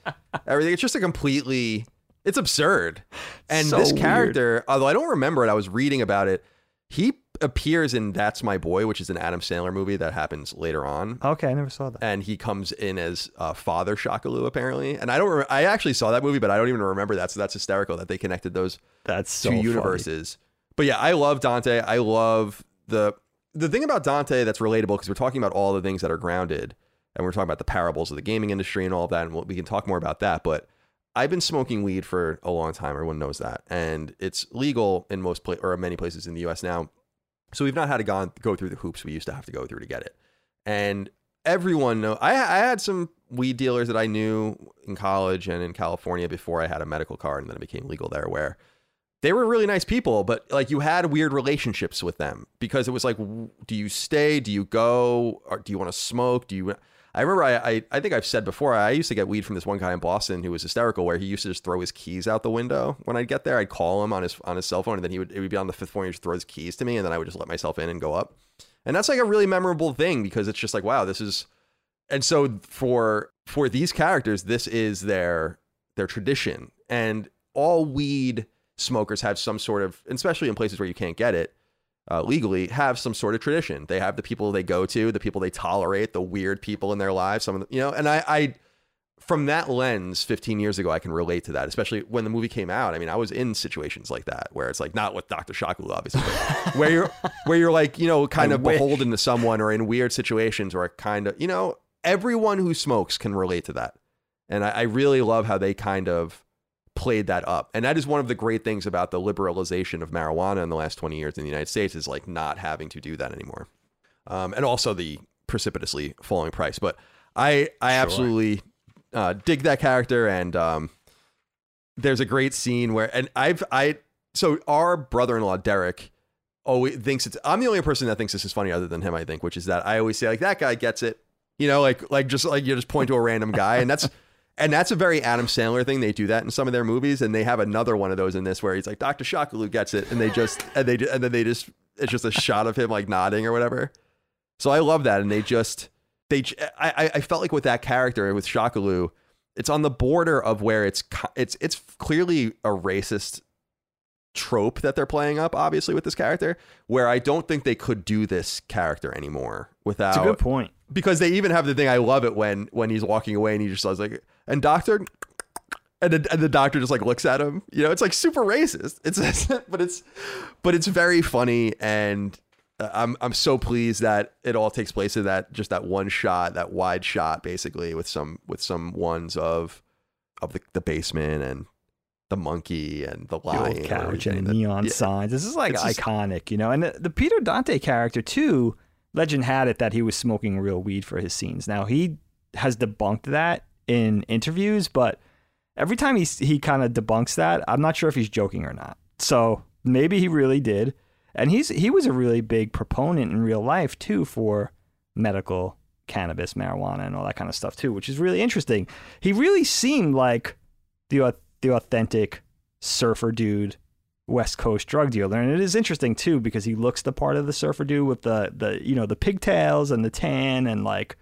everything. It's just a completely, it's absurd. And So this weird. character, although I don't remember it, I was reading about it. He appears in That's My Boy, which is an Adam Sandler movie that happens later on Okay, I never saw that. and he comes in as uh, Father Shakalu apparently. And I don't. Re- I actually saw that movie, but I don't even remember that. So that's hysterical that they connected those That's so two funny. universes. But yeah, I love Dante. I love the the thing about Dante that's relatable because we're talking about all the things that are grounded, and we're talking about the parables of the gaming industry and all of that, and we can talk more about that. But I've been smoking weed for a long time. Everyone knows that, and it's legal in most pla- or many places in the U.S. now. So we've not had to go, go through the hoops we used to have to go through to get it. And everyone know I, I had some weed dealers that I knew in college and in California before I had a medical card and then it became legal there where they were really nice people, but like you had weird relationships with them because it was like, do you stay? Do you go? Or do you want to smoke? Do you? I remember I, I I think I've said before I used to get weed from this one guy in Boston who was hysterical where he used to just throw his keys out the window when I'd get there. I'd call him on his on his cell phone and then he would it would be on the fifth floor and he'd throw his keys to me and then I would just let myself in and go up. And that's like a really memorable thing because it's just like wow this is and so for for these characters this is their their tradition and all weed smokers have some sort of especially in places where you can't get it uh, legally have some sort of tradition. They have the people they go to the people they tolerate the weird people in their lives some of the, you know and I, I from that lens 15 years ago i can relate to that especially when the movie came out. I mean i was in situations like that where it's like not with dr shakalu obviously but [LAUGHS] where you're where you're like you know kind I of wish. beholden to someone or in weird situations or kind of you know everyone who smokes can relate to that. And I, I really love how they kind of played that up. And that is one of the great things about the liberalization of marijuana in the last 20 years in the united states is like not having to do that anymore. Um, and also the precipitously falling price. But i i Sure. absolutely uh, dig that character. And um, there's a great scene where and i've i so our brother-in-law derek always thinks it's i'm the only person that thinks this is funny other than him i think which is that i always say like that guy gets it. You know like like just like you just point to a random guy. And that's and that's a very adam sandler thing they do that in some of their movies and they have another one of those in this where he's like dr shakalu gets it and they just [LAUGHS] and they and then they just it's just a shot of him like nodding or whatever so i love that and they just they I felt like with that character with shakalu it's on the border of where it's it's it's clearly a racist trope that they're playing up obviously with this character where i don't think they could do this character anymore without It's a good point. because they even have the thing i love it when when he's walking away and he just says like and doctor and the, and the doctor just like looks at him you know it's like super racist it's [LAUGHS] but it's but it's very funny and uh, i'm i'm so pleased that it all takes place in that just that one shot that wide shot basically with some with some ones of of the, the basement and the monkey and the The lion and couch and that- neon yeah. signs. This is like It's just- iconic, you know. And the, the Peter Dante character too. Legend had it that he was smoking real weed for his scenes. Now he has debunked that in interviews, but every time he he kind of debunks that, I'm not sure if he's joking or not. So maybe he really did. And he's he was a really big proponent in real life too for medical cannabis, marijuana, and all that kind of stuff too, which is really interesting. He really seemed like the the authentic surfer dude, West Coast drug dealer, and it is interesting too because he looks the part of the surfer dude with the the you know the pigtails and the tan and like,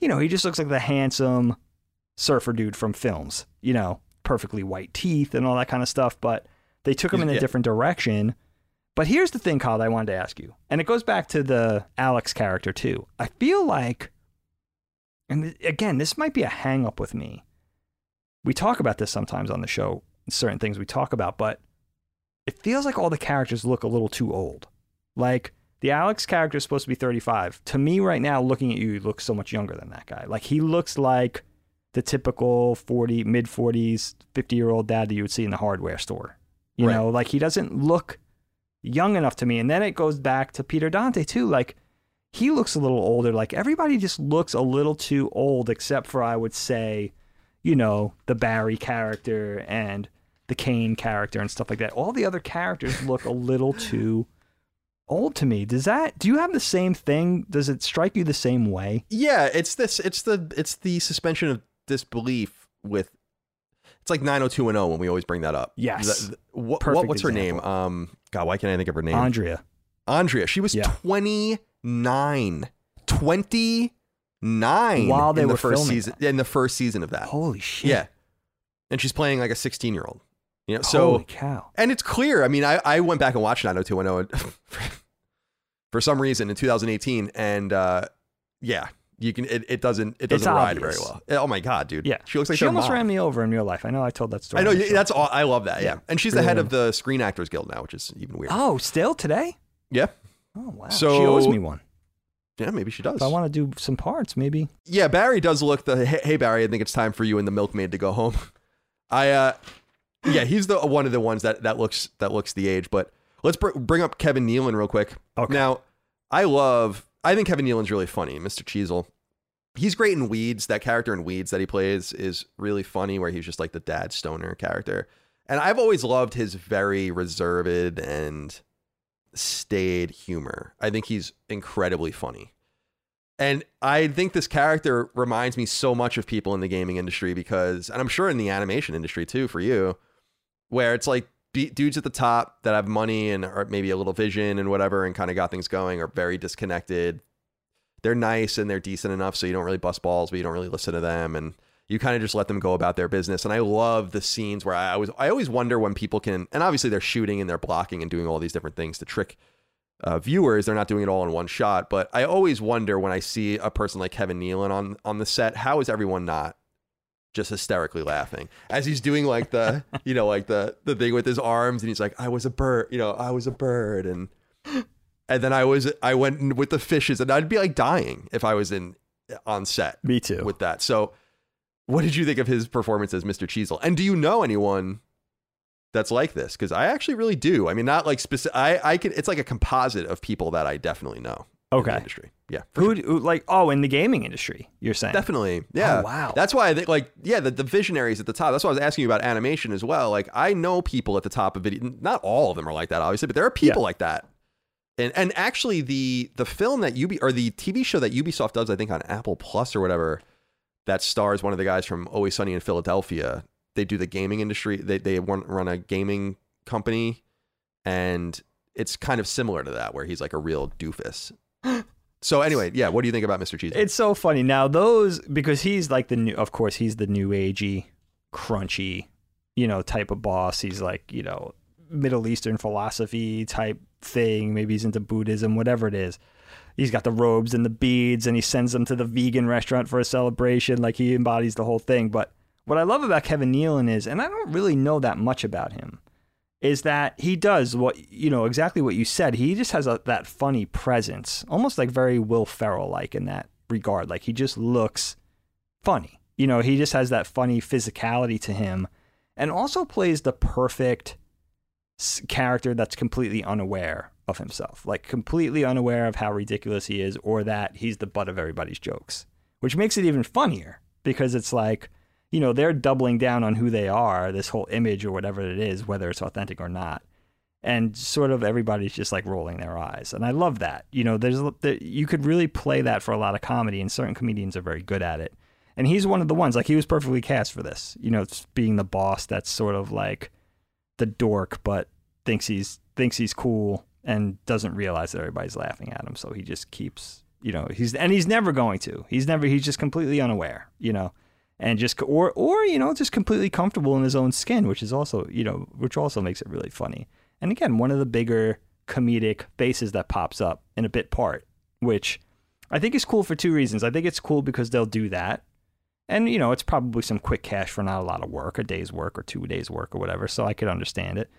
you know, he just looks like the handsome surfer dude from films, you know, perfectly white teeth and all that kind of stuff. But they took him in a Yeah. different direction. But here's the thing, Kyle, I wanted to ask you, and it goes back to the Alex character too. I feel like, and again, this might be a hang up with me. We talk about this sometimes on the show, certain things we talk about, but it feels like all the characters look a little too old. Like the Alex character is supposed to be 35. To me, right now, looking at you, you look so much younger than that guy. Like he looks like the typical 40, mid 40s, 50 year old dad that you would see in the hardware store. You Right. know, like he doesn't look young enough to me. And then it goes back to Peter Dante too. Like he looks a little older. Like everybody just looks a little too old, except for I would say, you know, the Barry character and the Kane character and stuff like that. All the other characters look a little [LAUGHS] too old to me. Does that? Do you have the same thing? Does it strike you the same way? Yeah, it's this. It's the it's the suspension of disbelief with. It's like 90210 when we always bring that up. Yes. The- the- what, what what's her name? Um, God, why can't I think of her name? Andrea. Andrea. She was Yeah. 29. 29 While they in the were first filming season in the first season of that. Holy shit. Yeah. And she's playing like a 16 year old. You know, so Holy cow. and it's clear. I mean, I, I went back and watched 90210 [LAUGHS] for some reason in 2018, and uh, yeah, you can. It, it doesn't. It doesn't ride very well. Oh my god, dude. Yeah. she looks like she almost mom. ran me over in real life. I know I told that story. I know. on the yeah, show. That's all. I love that. Yeah, Yeah. and she's the head of the Screen Actors Guild now, which is even weird. Oh, still today? Yeah, Oh wow. So- she owes me one. yeah, maybe she does. If I want to do some parts, maybe. yeah, Barry does look the. Hey, hey, Barry, I think it's time for you and the milkmaid to go home. [LAUGHS] I. uh Yeah, he's the one of the ones that that looks that looks the age. But let's br- bring up Kevin Nealon real quick. Okay. Now, I love. I think Kevin Nealon's really funny, Mr. Cheezel. He's great in Weeds. That character in Weeds that he plays is really funny, where he's just like the dad stoner character. And I've always loved his very reserved and staid humor. I think he's incredibly funny. And I think this character reminds me so much of people in the gaming industry because, and I'm sure in the animation industry too, for you, where it's like dudes at the top that have money and or maybe a little vision and whatever and kind of got things going are very disconnected. They're nice and they're decent enough so you don't really bust balls, but you don't really listen to them and you kind of just let them go about their business. And I love the scenes where I always I always wonder when people can and obviously they're shooting and they're blocking and doing all these different things to trick uh, viewers. They're not doing it all in one shot, but I always wonder when I see a person like Kevin Nealon on on the set, how is everyone not just hysterically laughing as he's doing like the [LAUGHS] you know like the the thing with his arms and he's like I was a bird, you know, I was a bird and and then I was I went with the fishes and I'd be like dying if I was in uh, on set. Me too. With that. So what did you think of his performance as Mr. Cheezel? And do you know anyone that's like this because I actually really do. I mean, not like specific. I I could. It's like a composite of people that I definitely know. Okay. In industry. Yeah. Who, sure. who, like oh in the gaming industry? You're saying definitely. Yeah. Oh, wow. That's why I think like yeah the, the visionaries at the top. That's why I was asking you about animation as well. Like I know people at the top of video. Not all of them are like that, obviously, but there are people yeah. like that. And and actually the the film that Ubi or the TV show that Ubisoft does, I think on Apple Plus or whatever, that stars one of the guys from Always Sunny in Philadelphia they do the gaming industry. They they run a gaming company, and it's kind of similar to that, where he's like a real doofus. So anyway, yeah, what do you think about Mr. Cheese? It's so funny now. Those because he's like the new, of course, he's the new agey, crunchy, you know, type of boss. He's like you know Middle Eastern philosophy type thing. Maybe he's into Buddhism, whatever it is. He's got the robes and the beads, and he sends them to the vegan restaurant for a celebration. Like he embodies the whole thing, but what I love about Kevin Nealon is, and I don't really know that much about him, is that he does what you know exactly what you said. He just has a, that funny presence, almost like very Will Ferrell like in that regard. Like he just looks funny. You know, he just has that funny physicality to him, and also plays the perfect character that's completely unaware of himself, like completely unaware of how ridiculous he is, or that he's the butt of everybody's jokes, which makes it even funnier because it's like you know, they're doubling down on who they are, this whole image or whatever it is, whether it's authentic or not. And sort of everybody's just like rolling their eyes. And I love that. You know, there's there, you could really play that for a lot of comedy, and certain comedians are very good at it. And he's one of the ones, like, he was perfectly cast for this, you know, being the boss that's sort of like the dork, but thinks he's thinks he's cool and doesn't realize that everybody's laughing at him. So he just keeps, you know, he's and he's never going to. He's never. He's just completely unaware. You know, and just or or you know just completely comfortable in his own skin, which is also you know which also makes it really funny. And again, one of the bigger comedic bases that pops up in a bit part, which I think is cool for two reasons. I think it's cool because they'll do that, and you know it's probably some quick cash for not a lot of work, a day's work or two days work or whatever. So I could understand it.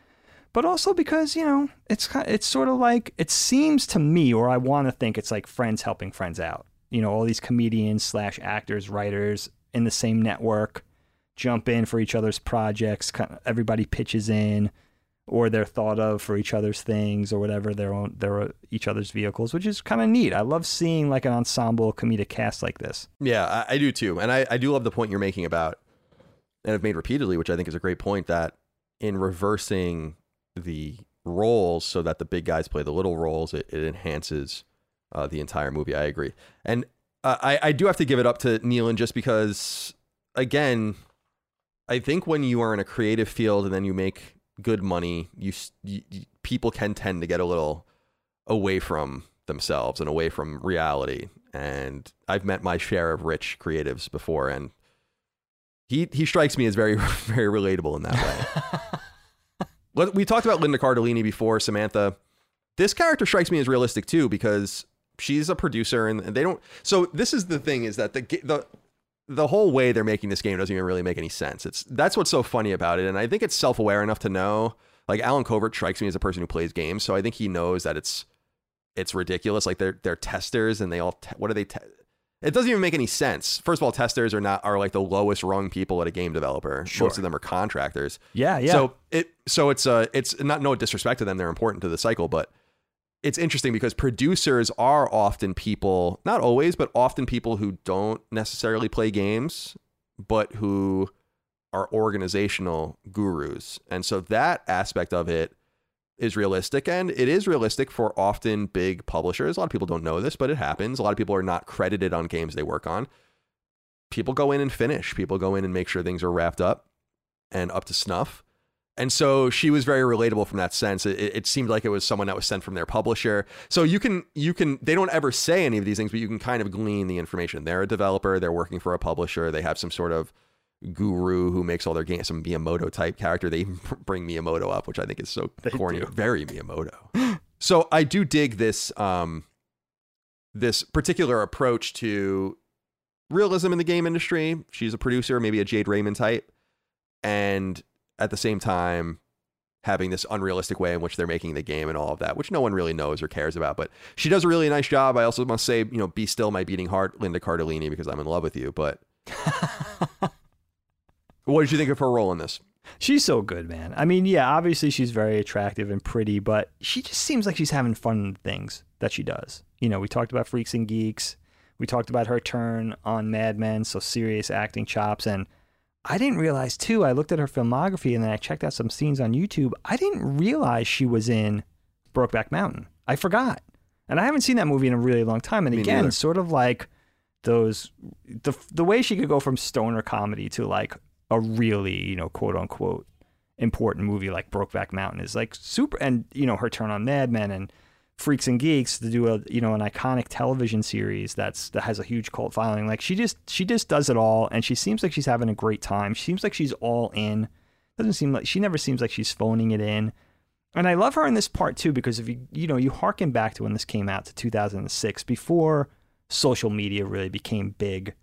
But also because you know it's it's sort of like it seems to me, or I want to think it's like friends helping friends out. You know, all these comedians slash actors, writers, in the same network jump in for each other's projects. Everybody pitches in, or they're thought of for each other's things, or whatever their own their each other's vehicles, which is kind of neat. I love seeing like an ensemble comedic cast like this. Yeah, I, I do too, and I, I do love the point you're making about, and I've made repeatedly, which I think is a great point that in reversing the roles so that the big guys play the little roles, it, it enhances uh, the entire movie. I agree, and uh, I I do have to give it up to Nealon just because again, I think when you are in a creative field and then you make good money, you, you, you people can tend to get a little away from themselves and away from reality. And I've met my share of rich creatives before, and he he strikes me as very [LAUGHS] very relatable in that way. [LAUGHS] we talked about Linda Cardellini before, Samantha. This character strikes me as realistic too because she's a producer and they don't so this is the thing is that the the the whole way they're making this game doesn't even really make any sense it's that's what's so funny about it and i think it's self-aware enough to know like Allen covert strikes me as a person who plays games so i think he knows that it's it's ridiculous like they're they're testers and they all te- what are they te- it doesn't even make any sense. First of all, testers are not are like the lowest rung people at a game developer. Sure. Most of them are contractors. Yeah, yeah. So it so it's uh it's not no disrespect to them. They're important to the cycle, but it's interesting because producers are often people, not always, but often people who don't necessarily play games, but who are organizational gurus. And so that aspect of it is realistic and it is realistic for often big publishers. A lot of people don't know this, but it happens. A lot of people are not credited on games they work on. People go in and finish. People go in and make sure things are wrapped up and up to snuff. And so she was very relatable from that sense. It, it, seemed like it was someone that was sent from their publisher. So you can you can they don't ever say any of these things, but you can kind of glean the information. They're a developer. They're working for a publisher. They have some sort of guru who makes all their games, some Miyamoto type character. They even [LAUGHS] bring Miyamoto up, which I think is so they corny. Do. Very Miyamoto. [LAUGHS] so I do dig this um this particular approach to realism in the game industry. She's a producer, maybe a Jade Raymond type. And at the same time having this unrealistic way in which they're making the game and all of that, which no one really knows or cares about. But she does a really nice job. I also must say, you know, be still my beating heart, Linda Cardellini, because I'm in love with you. But [LAUGHS] what did you think of her role in this? She's so good, man. I mean, yeah, obviously she's very attractive and pretty, but she just seems like she's having fun in things that she does. You know, we talked about Freaks and Geeks. We talked about her turn on Mad Men, so serious acting chops. And I didn't realize too. I looked at her filmography and then I checked out some scenes on YouTube. I didn't realize she was in Brokeback Mountain. I forgot, and I haven't seen that movie in a really long time. And Me again, neither. sort of like those the the way she could go from stoner comedy to like a really you know quote unquote important movie like Brokeback Mountain is like super. And you know her turn on Mad Men and Freaks and Geeks to do a you know an iconic television series that's that has a huge cult following. Like she just she just does it all, and she seems like she's having a great time. She seems like she's all in. Doesn't seem like she never seems like she's phoning it in. And I love her in this part too because if you you know you harken back to when this came out to 2006 before social media really became big,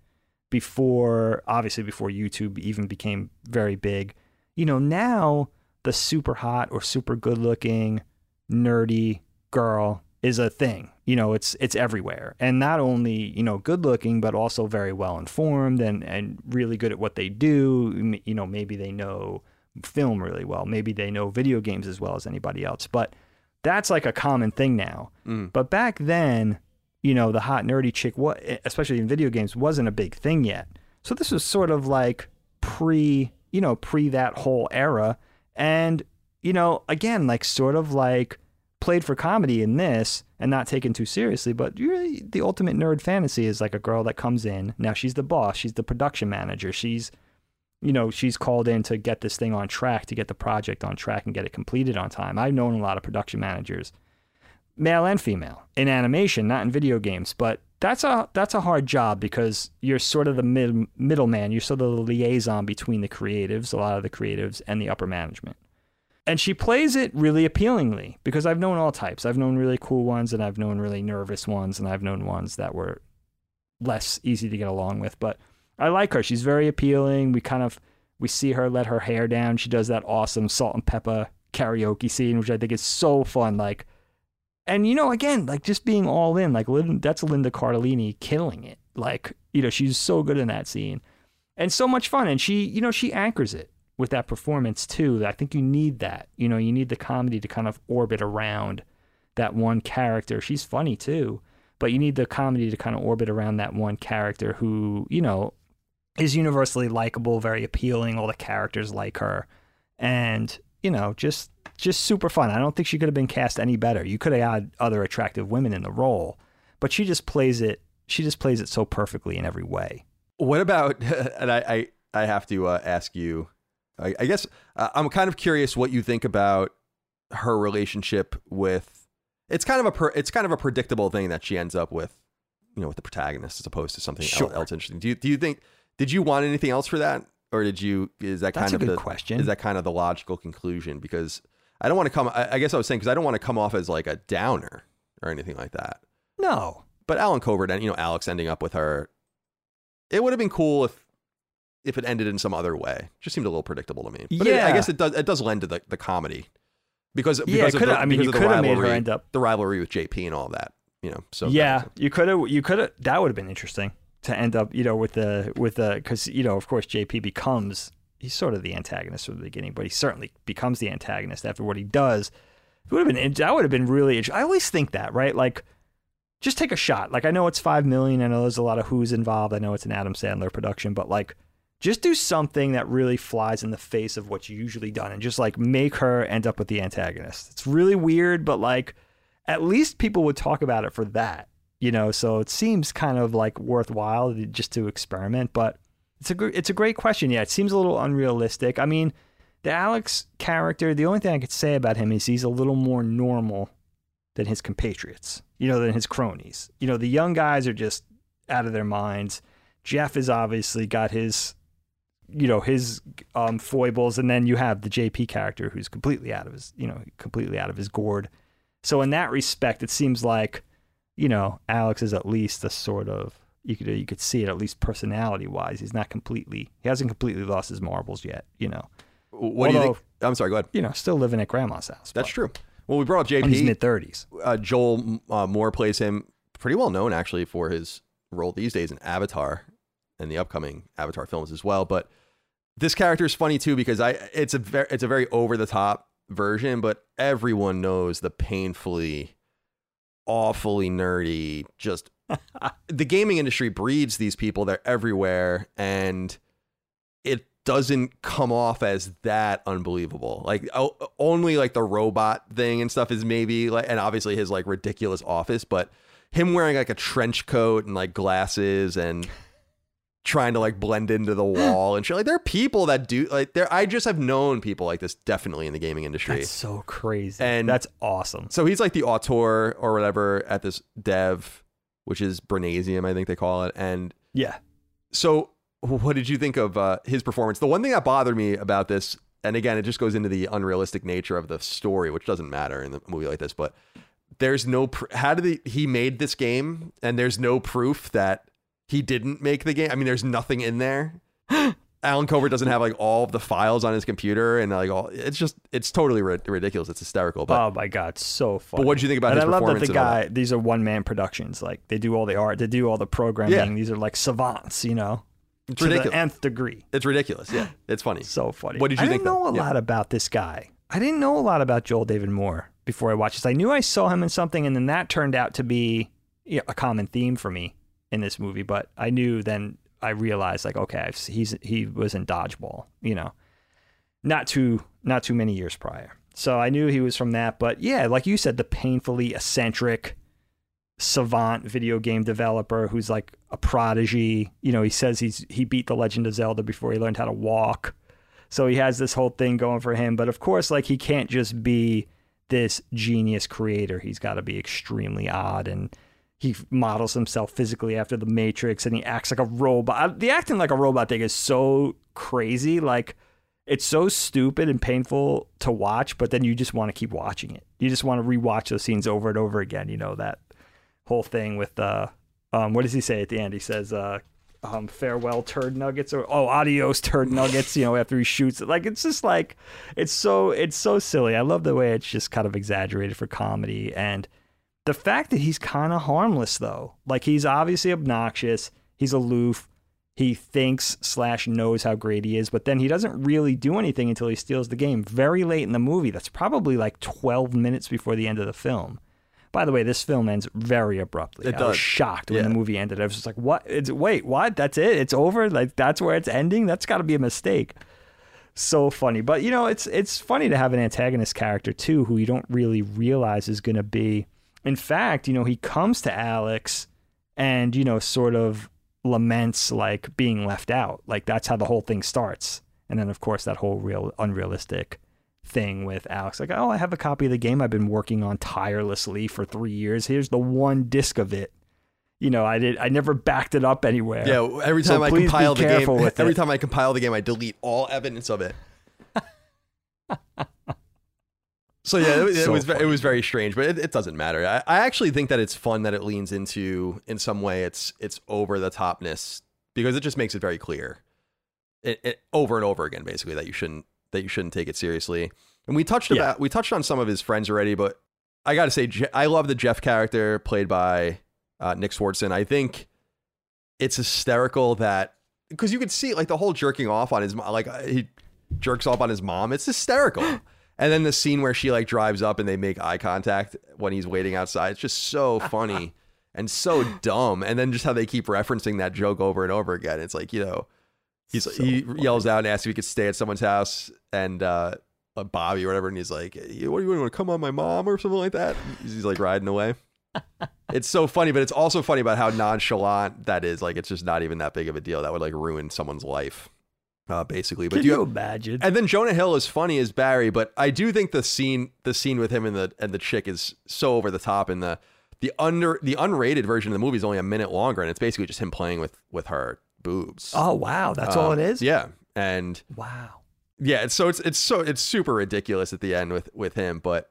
before obviously before YouTube even became very big. You know now the super hot or super good looking nerdy girl is a thing. You know, it's it's everywhere. And not only, you know, good looking, but also very well informed and, and really good at what they do. You know, maybe they know film really well. Maybe they know video games as well as anybody else. But that's like a common thing now. Mm. But back then, you know, the hot nerdy chick, what especially in video games, wasn't a big thing yet. So this was sort of like pre, you know, pre that whole era. And, you know, again, like sort of like played for comedy in this and not taken too seriously, but really the ultimate nerd fantasy is like a girl that comes in. Now she's the boss, she's the production manager, she's you know, she's called in to get this thing on track, to get the project on track and get it completed on time. I've known a lot of production managers, male and female, in animation, not in video games, but that's a that's a hard job because you're sort of the mid, middleman. You're sort of the liaison between the creatives, a lot of the creatives, and the upper management and she plays it really appealingly because I've known all types. I've known really cool ones and I've known really nervous ones and I've known ones that were less easy to get along with, but I like her. She's very appealing. We kind of we see her let her hair down. She does that awesome salt and pepper karaoke scene, which I think is so fun. Like, and you know, again, like just being all in. Like, that's Linda Cardellini killing it. Like, you know, she's so good in that scene, and so much fun. And she, you know, she anchors it with that performance too. I think you need that. You know, you need the comedy to kind of orbit around that one character. She's funny too, but you need the comedy to kind of orbit around that one character who, you know, is universally likable, very appealing. All the characters like her, and you know, just just super fun. I don't think she could have been cast any better. You could have had other attractive women in the role, but she just plays it. She just plays it so perfectly in every way. What about? [LAUGHS] And I I, I have to uh, ask you I, I guess uh, I'm kind of curious what you think about her relationship with. It's kind of a per, it's kind of a predictable thing that she ends up with, you know, with the protagonist as opposed to something sure. else, interesting. Do you do you think did you want anything else for that, or did you is that That's kind of the question? Is that kind of the logical conclusion? Because I don't want to come. I, I guess I was saying because I don't want to come off as like a downer or anything like that. No, but Allen Covert and you know Alex ending up with her. It would have been cool if if it ended in some other way. Just seemed a little predictable to me. But yeah. It, I guess it does it does lend to the, the comedy. Because, yeah, because the, I mean, you could have made her end up the rivalry with JP and all that, you know. So yeah, you could have, you could have. That would have been interesting to end up, you know, with the with the because you know, of course, JP becomes he's sort of the antagonist from the beginning, but he certainly becomes the antagonist after what he does. It would have been that would have been really. I always think that, right? Like, just take a shot. Like, I know it's five million. I know there's a lot of who's involved. I know it's an Adam Sandler production, but like, just do something that really flies in the face of what's usually done and just like make her end up with the antagonist. It's really weird, but like at least people would talk about it for that, you know. So it seems kind of like worthwhile just to experiment. But it's a it's a great question. Yeah, it seems a little unrealistic. I mean, the Alex character. The only thing I could say about him is he's a little more normal than his compatriots. You know, than his cronies. You know, the young guys are just out of their minds. Jeff has obviously got his you know his um, foibles, and then you have the JP character who's completely out of his, you know, completely out of his gourd. So in that respect, it seems like, you know, Alex is at least a sort of you could you could see it at least personality wise. He's not completely he hasn't completely lost his marbles yet. You know. What Although, do you think? I'm sorry. Go ahead. You know, still living at grandma's house. That's true. Well, we brought up JP. In his mid thirties. Uh, Joel uh, Moore plays him pretty well known actually for his role these days in Avatar and the upcoming Avatar films as well. But this character is funny too because I it's a very it's a very over the top version, but everyone knows the painfully, awfully nerdy. Just [LAUGHS] the gaming industry breeds these people. They're everywhere, and it doesn't come off as that unbelievable. Like oh, only like the robot thing and stuff is maybe like, and obviously his like ridiculous office, but him wearing like a trench coat and like glasses and trying to like blend into the [GASPS] wall and shit. Like there are people that do like there. I just have known people like this definitely in the gaming industry. That's so crazy, and that's awesome. So he's like the auteur or whatever at this dev, which is Brainasium, I think they call it. And yeah, so what did you think of uh, his performance? The one thing that bothered me about this, and again, it just goes into the unrealistic nature of the story, which doesn't matter in a movie like this, but. There's no pr- how did he, he made this game, and there's no proof that he didn't make the game. I mean, there's nothing in there. [GASPS] Allen Covert doesn't have like all of the files on his computer and like all. It's just it's totally ri- ridiculous. It's hysterical. But, oh my god, so funny. But what did you think about and his I love performance? that the guy. These are one man productions. Like they do all the art, they do all the programming. Yeah. These are like savants. You know, it's to ridiculous. the nth degree. It's ridiculous. Yeah, it's funny. [LAUGHS] So funny. What did you I think, didn't know though? a Yeah. lot about this guy. I didn't know a lot about Joel David Moore before I watched this. I knew I saw him in something, and then that turned out to be you know, a common theme for me in this movie. But I knew then I realized like, okay, I've, he's he was in Dodgeball, you know, not too not too many years prior. So I knew he was from that. But yeah, like you said, the painfully eccentric savant video game developer who's like a prodigy. You know, he says he's he beat the Legend of Zelda before he learned how to walk. So he has this whole thing going for him. But of course, like he can't just be this genius creator. He's got to be extremely odd and he models himself physically after the Matrix and he acts like a robot. The acting like a robot thing is so crazy. Like it's so stupid and painful to watch, but then you just want to keep watching it. You just want to rewatch those scenes over and over again. You know that whole thing with uh, um, what does he say at the end? He says, uh, um, farewell turd nuggets or oh adios turd nuggets you know after he shoots it like it's just like it's so it's so silly i love the way it's just kind of exaggerated for comedy and the fact that he's kind of harmless though like he's obviously obnoxious he's aloof he thinks slash knows how great he is but then he doesn't really do anything until he steals the game very late in the movie that's probably like 12 minutes before the end of the film by the way, this film ends very abruptly. It I does. was shocked when Yeah. the movie ended. I was just like, "What? It's wait, what? That's it? It's over? Like that's where it's ending? That's got to be a mistake." So funny, but you know, it's it's funny to have an antagonist character too, who you don't really realize is going to be. In fact, you know, he comes to Alex, and you know, sort of laments like being left out. Like that's how the whole thing starts, and then of course that whole real unrealistic thing with Alex. Like, oh, I have a copy of the game I've been working on tirelessly for three years. Here's the one disc of it. You know, I did. I never backed it up anywhere. Yeah, every So time I compile the game, [LAUGHS] every it. time I compile the game, I delete all evidence of it. [LAUGHS] so yeah, it, it was ve- it was very strange, but it, it doesn't matter. I, I actually think that it's fun that it leans into in some way it's it's over the topness because it just makes it very clear, it, it over and over again, basically that you shouldn't that you shouldn't take it seriously. And we touched Yeah. about we touched on some of his friends already, but I got to say, Je- I love the Jeff character played by uh, Nick Swardson. I think it's hysterical that because you could see like the whole jerking off on his like uh, he jerks off on his mom. It's hysterical. [GASPS] [LAUGHS] and then the scene where she like drives up and they make eye contact when he's waiting outside. It's just so [LAUGHS] funny and so dumb. And then just how they keep referencing that joke over and over again. It's like you know. He's So he funny. yells out and asks if he could stay at someone's house and uh, uh, Bobby or whatever, and he's like, "Hey, "What do you want to come on my mom or something like that?" He's, he's like riding away. [LAUGHS] it's so funny, but it's also funny about how nonchalant that is. Like it's just not even that big of a deal. That would like ruin someone's life, uh, basically. But Can do you you, imagine? and then Jonah Hill is funny as Barry, but I do think the scene the scene with him and the and the chick is so over the top and the the under the unrated version of the movie is only a minute longer and it's basically just him playing with with her boobs. oh wow, that's all Um, it is. Yeah. And Wow. yeah, it's so it's it's so it's super ridiculous at the end with with him, but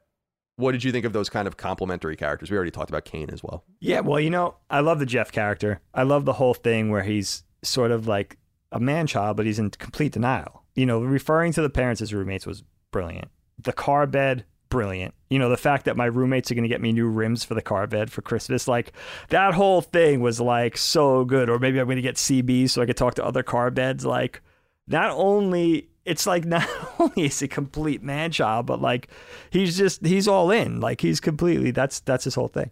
what did you think of those kind of complementary characters? We already talked about Kane as well. Yeah, well, you know, I love the Jeff character. I love the whole thing where he's sort of like a man child, but he's in complete denial. You know, referring to the parents as roommates was brilliant. The car bed, brilliant. You know, the fact that my roommates are going to get me new rims for the car bed for Christmas, like that whole thing was like so good. Or maybe I'm going to get CBs so I could talk to other car beds. Like, not only it's like [LAUGHS] not only is he complete man child, but like he's just he's all in. Like he's completely that's that's his whole thing.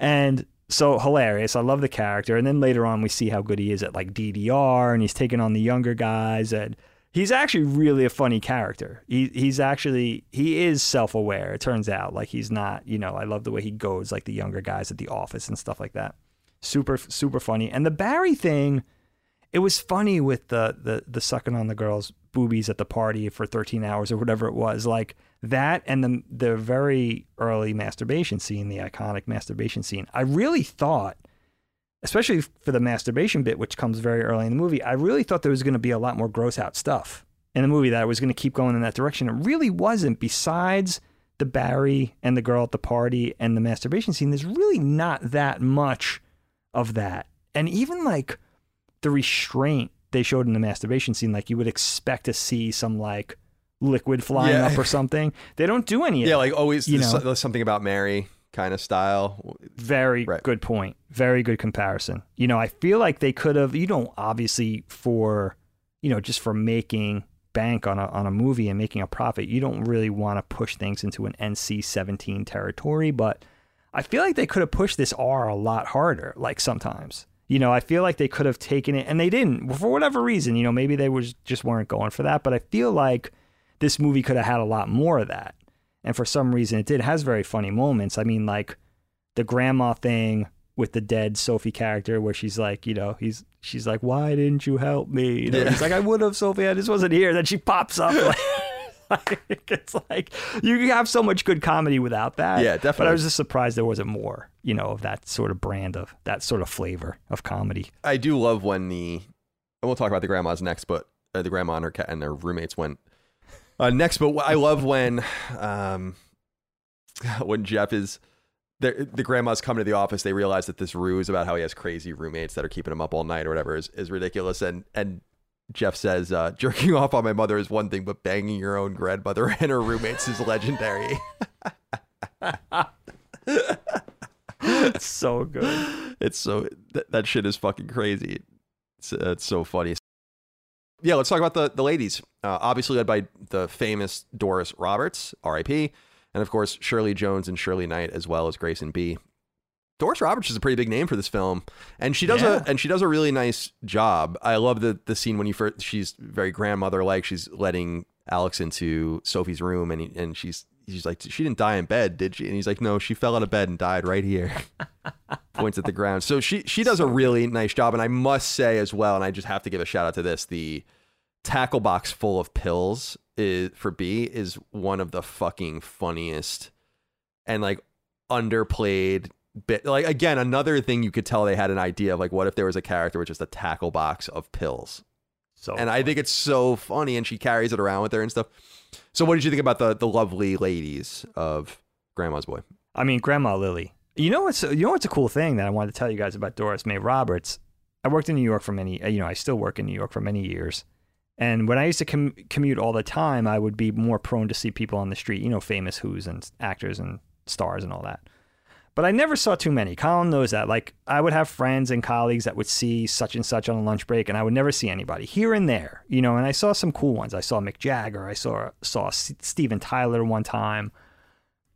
And so hilarious. I love the character. And then later on we see how good he is at like DDR and he's taking on the younger guys and he's actually really a funny character. He he's actually he is self-aware. It turns out like he's not, you know, I love the way he goes like the younger guys at the office and stuff like that. Super super funny. And the Barry thing it was funny with the the the sucking on the girls' boobies at the party for 13 hours or whatever it was. Like that and the the very early masturbation scene, the iconic masturbation scene. I really thought, especially for the masturbation bit, which comes very early in the movie, I really thought there was going to be a lot more gross out stuff in the movie that was going to keep going in that direction. It really wasn't. Besides the Barry and the girl at the party and the masturbation scene, there's really not that much of that. And even like the restraint they showed in the masturbation scene, like you would expect to see some like liquid flying Yeah. up or something. They don't do any of that. Yeah, that. like always You know. so- something about Mary kind of style. Very Right. good point. Very good comparison. You know, I feel like they could have, you know, obviously for, you know, just for making bank on a on a movie and making a profit, you don't really want to push things into an NC-17 territory, but I feel like they could have pushed this R a lot harder like sometimes. You know, I feel like they could have taken it and they didn't for whatever reason, you know, maybe they was just weren't going for that, but I feel like this movie could have had a lot more of that. And for some reason it did. It has very funny moments. I mean, like the grandma thing with the dead Sophie character where she's like, you know, he's she's like, Why didn't you help me? You know, Yeah. he's like, I would have, Sophie, I just wasn't here. Then she pops up like, [LAUGHS] [LAUGHS] like, it's like you have so much good comedy without that. Yeah, definitely. But. I was just surprised there wasn't more, you know, of that sort of brand of that sort of flavor of comedy. I do love when the and we'll talk about the grandmas next, but uh, the grandma and her cat and their roommates went uh, next. But I love when um [LAUGHS] when Jeff is the the grandma's come to the office. They realize that this ruse about how he has crazy roommates that are keeping him up all night or whatever is is ridiculous. And and Jeff says uh, [LAUGHS] jerking off on my mother is one thing, but banging your own grandmother [LAUGHS] and her roommates is legendary. It's [LAUGHS] so good. it's so that, that shit is fucking crazy. It's, uh, it's so funny. Yeah, let's talk about the the ladies. Uh, obviously led by the famous Doris Roberts, R.I.P., and of course Shirley Jones and Shirley Knight, as well as Grace and Bea. Doris Roberts is a pretty big name for this film, and she does Yeah. a and she does a really nice job. I love the the scene when you first she's very grandmother like. She's letting Alex into Sophie's room, and he, and she's she's like she didn't die in bed, did she? And he's like, no, she fell out of bed and died right here. [LAUGHS] Points at the ground. So she she does a really nice job, and I must say as well, and I just have to give a shout out to this the tackle box full of pills is for Bea is one of the fucking funniest and like underplayed bit like again another thing you could tell they had an idea of like what if there was a character with just a tackle box of pills So and i think it's so funny and she carries it around with her and stuff so what did you think about the the lovely ladies of grandma's boy I mean, Grandma Lily. You know what's you know what's a cool thing that I wanted to tell you guys about Doris May Roberts. I worked in New York for many, uh, you know, I still work in New York for many years. And when I used to com- commute all the time, I would be more prone to see people on the street, you know, famous who's and actors and stars and all that. But I never saw too many. Colin knows that. Like, I would have friends and colleagues that would see such and such on a lunch break, and I would never see anybody here and there, you know. And I saw some cool ones. I saw Mick Jagger. I saw saw Steven Tyler one time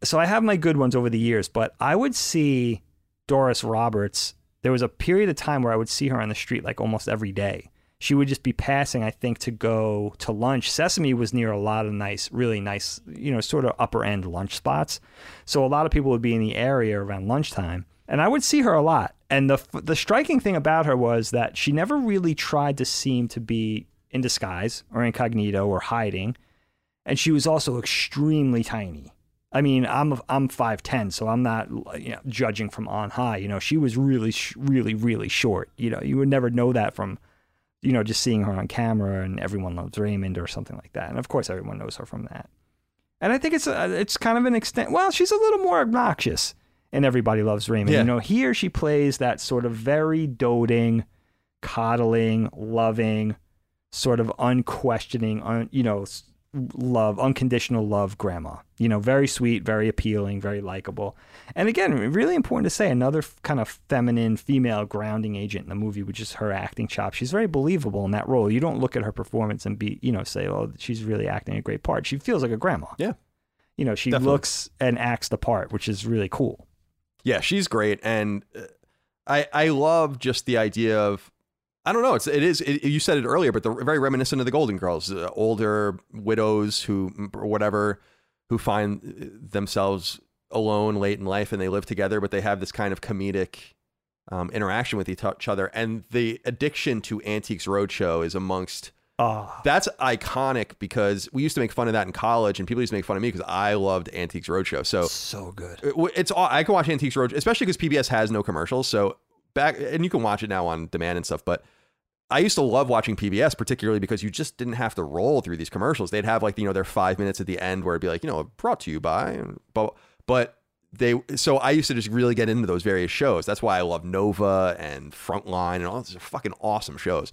so I have my good ones over the years, but I would see Doris Roberts. There was a period of time where I would see her on the street like almost every day. She would just be passing, I think, to go to lunch. Sesame was near a lot of nice, really nice, you know, sort of upper end lunch spots. So a lot of people would be in the area around lunchtime. And I would see her a lot. And the the striking thing about her was that she never really tried to seem to be in disguise or incognito or hiding. And she was also extremely tiny. I mean, I'm I'm 5'10, so I'm not you know, judging from on high. You know, she was really, really, really short. You know, you would never know that from you know, just seeing her on camera and everyone loves Raymond or something like that. And of course, everyone knows her from that. And I think it's a, it's kind of an extent. Well, she's a little more obnoxious in Everybody Loves Raymond. Yeah. You know, here she plays that sort of very doting, coddling, loving, sort of unquestioning, un, you know, love, unconditional love grandma. You know, very sweet, very appealing, very likable. And again, really important to say, another kind of feminine, female grounding agent in the movie, which is her acting chops. She's very believable in that role. You don't look at her performance and be, you know, say, oh, she's really acting a great part. She feels like a grandma. Yeah. You know, she Definitely. looks and acts the part, which is really cool. Yeah, she's great. And uh, I, I love just the idea of I don't know. It's it is. It, you said it earlier, but they're very reminiscent of the Golden Girls, uh, older widows who or whatever who find themselves alone late in life and they live together, but they have this kind of comedic um, interaction with each other. And the addiction to Antiques Roadshow is amongst. Oh. That's iconic because we used to make fun of that in college, and people used to make fun of me because I loved Antiques Roadshow. So so good. It, it's I can watch Antiques Roadshow, especially because PBS has no commercials. So back and you can watch it now on demand and stuff. But I used to love watching PBS, particularly because you just didn't have to roll through these commercials. They'd have like you know their five minutes at the end where it'd be like you know brought to you by, but but they so I used to just really get into those various shows. That's why I love Nova and Frontline and all these fucking awesome shows.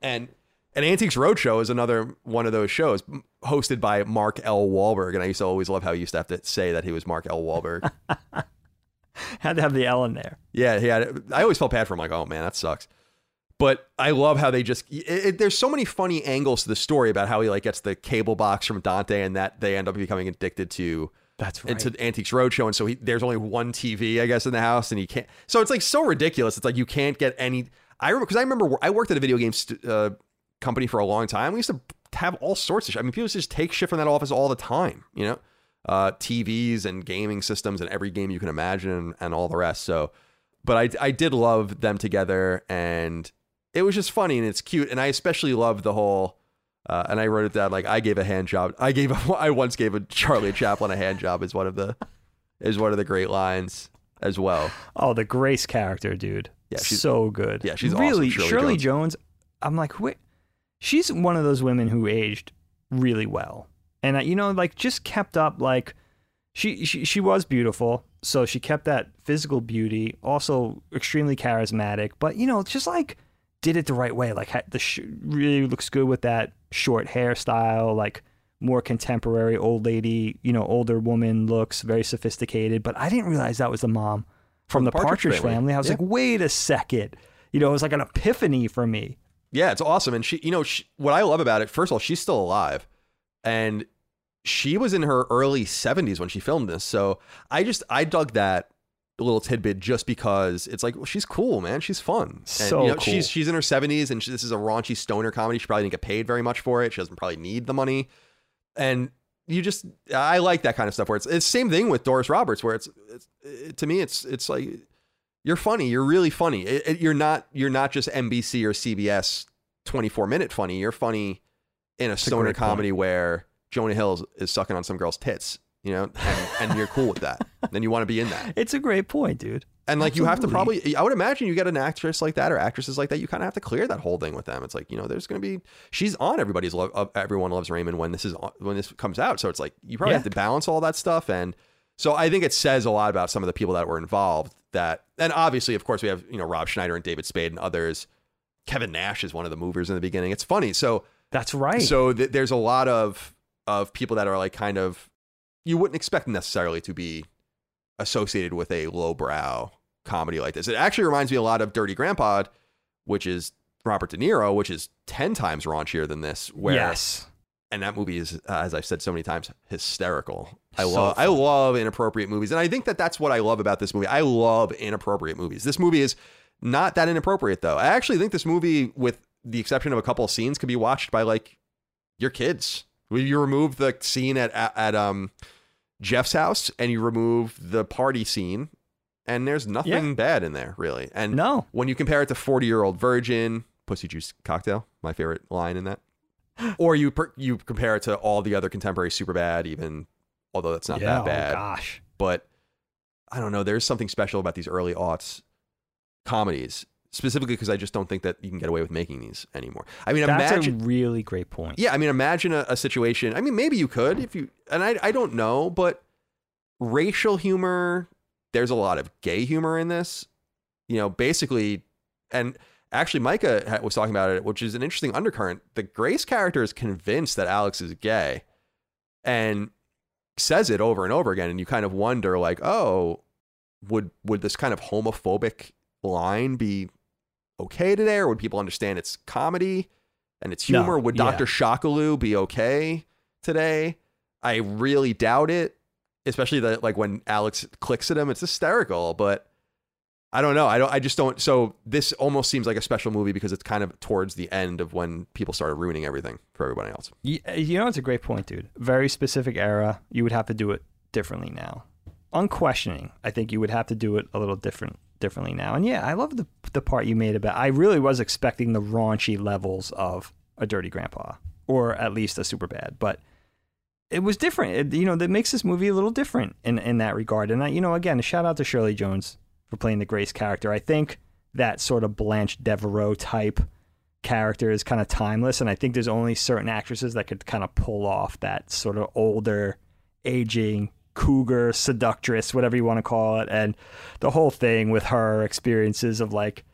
And and Antiques Roadshow is another one of those shows hosted by Mark L. Walberg. And I used to always love how he used to have to say that he was Mark L. Walberg. [LAUGHS] had to have the L in there. Yeah, he had. I always felt bad for him. Like, oh man, that sucks. But I love how they just it, it, there's so many funny angles to the story about how he like gets the cable box from Dante and that they end up becoming addicted to that's right. into Antiques Roadshow, and so he, there's only one TV, I guess, in the house, and he can't. So it's like so ridiculous. It's like you can't get any. I remember because I remember I worked at a video game st- uh, company for a long time. We used to have all sorts of. shit. I mean, people used to just take shit from that office all the time. You know, uh, TVs and gaming systems and every game you can imagine and, and all the rest. So, but I I did love them together, and it was just funny and it's cute. And I especially loved the whole. Uh, and I wrote it down like I gave a hand job. I gave a, [LAUGHS] I once gave a Charlie Chaplin a hand job is one of the is one of the great lines as well. Oh, the Grace character, dude. Yeah, she's so good. Yeah, she's really awesome. Shirley, Shirley Jones. Jones. I'm like, wait, she's one of those women who aged really well, and uh, you know, like just kept up. Like she, she she was beautiful, so she kept that physical beauty. Also extremely charismatic, but you know, just like did it the right way. Like the sh- really looks good with that short hairstyle, like more contemporary old lady, you know, older woman looks, very sophisticated. But I didn't realize that was the mom from, from the Partridge, Partridge family. family. I was yeah. like, wait a second. You know, it was like an epiphany for me. Yeah, it's awesome. And she, you know, she, what I love about it, first of all, she's still alive. And she was in her early 70s when she filmed this. So I just, I dug that little tidbit just because it's like well, she's cool, man. She's fun. And, so you know, cool. she's she's in her seventies, and she, this is a raunchy stoner comedy. She probably didn't get paid very much for it. She doesn't probably need the money, and you just I like that kind of stuff where it's it's same thing with Doris Roberts, where it's, it's it, to me it's it's like you're funny, you're really funny. It, you're not you're not just NBC or CBS 24 minute funny. You're funny in a That's stoner a comedy point. where Jonah Hill is, is sucking on some girl's tits you know, and, and you're cool with that. then you want to be in that. [LAUGHS] It's a great point, dude. And like Absolutely. you have to probably, I would imagine you get an actress like that or actresses like that, you kind of have to clear that whole thing with them. It's like you know, there's going to be she's on everybody's love. Uh, everyone loves Raymond when this is when this comes out. So it's like you probably yeah. have to balance all that stuff. And so I think it says a lot about some of the people that were involved. That and obviously, of course, we have you know Rob Schneider and David Spade and others. Kevin Nash is one of the movers in the beginning. It's funny. So that's right. So th- there's a lot of of people that are like kind of you wouldn't expect necessarily to be associated with a lowbrow comedy like this. It actually reminds me a lot of Dirty Grandpa, which is Robert De Niro, which is 10 times raunchier than this. Where, yes. And that movie is, uh, as I've said so many times, hysterical. I so love, I love inappropriate movies, and I think that that's what I love about this movie. I love inappropriate movies. This movie is not that inappropriate, though. I actually think this movie, with the exception of a couple of scenes, could be watched by like your kids. You remove the scene at at, at um Jeff's house and you remove the party scene, and there's nothing bad in there really. And No. when you compare it to 40 year old virgin pussy juice cocktail my favorite line in that or you per, you compare it to all the other contemporary super bad even although that's not yeah, that bad Oh, gosh. but i don't know there's something special about these early aughts comedies specifically because i just don't think that you can get away with making these anymore i mean That's imagine a really great point. yeah i mean imagine a, a situation i mean maybe you could if you and I, I don't know but racial humor there's a lot of gay humor in this you know basically and actually micah was talking about it which is an interesting undercurrent the grace character is convinced that alex is gay and says it over and over again and you kind of wonder like oh would would this kind of homophobic line be okay today or would people understand it's comedy and it's No, humor would yeah. dr shakalu be okay today i really doubt it especially that like when alex clicks at him it's hysterical but i don't know i don't i just don't so this almost seems like a special movie because it's kind of towards the end of when people started ruining everything for everybody else You know, it's a great point, dude. Very specific era. You would have to do it differently now. Unquestioning, I think you would have to do it a little different, differently now. And yeah, I love the the part you made about. I really was expecting the raunchy levels of a Dirty Grandpa, or at least a Super Bad, but it was different. It, you know, that makes this movie a little different in in that regard. And I, you know, again, a shout out to Shirley Jones for playing the Grace character. I think that sort of Blanche Devereaux type character is kind of timeless and i think there's only certain actresses that could kind of pull off that sort of older aging cougar seductress whatever you want to call it and the whole thing with her experiences of like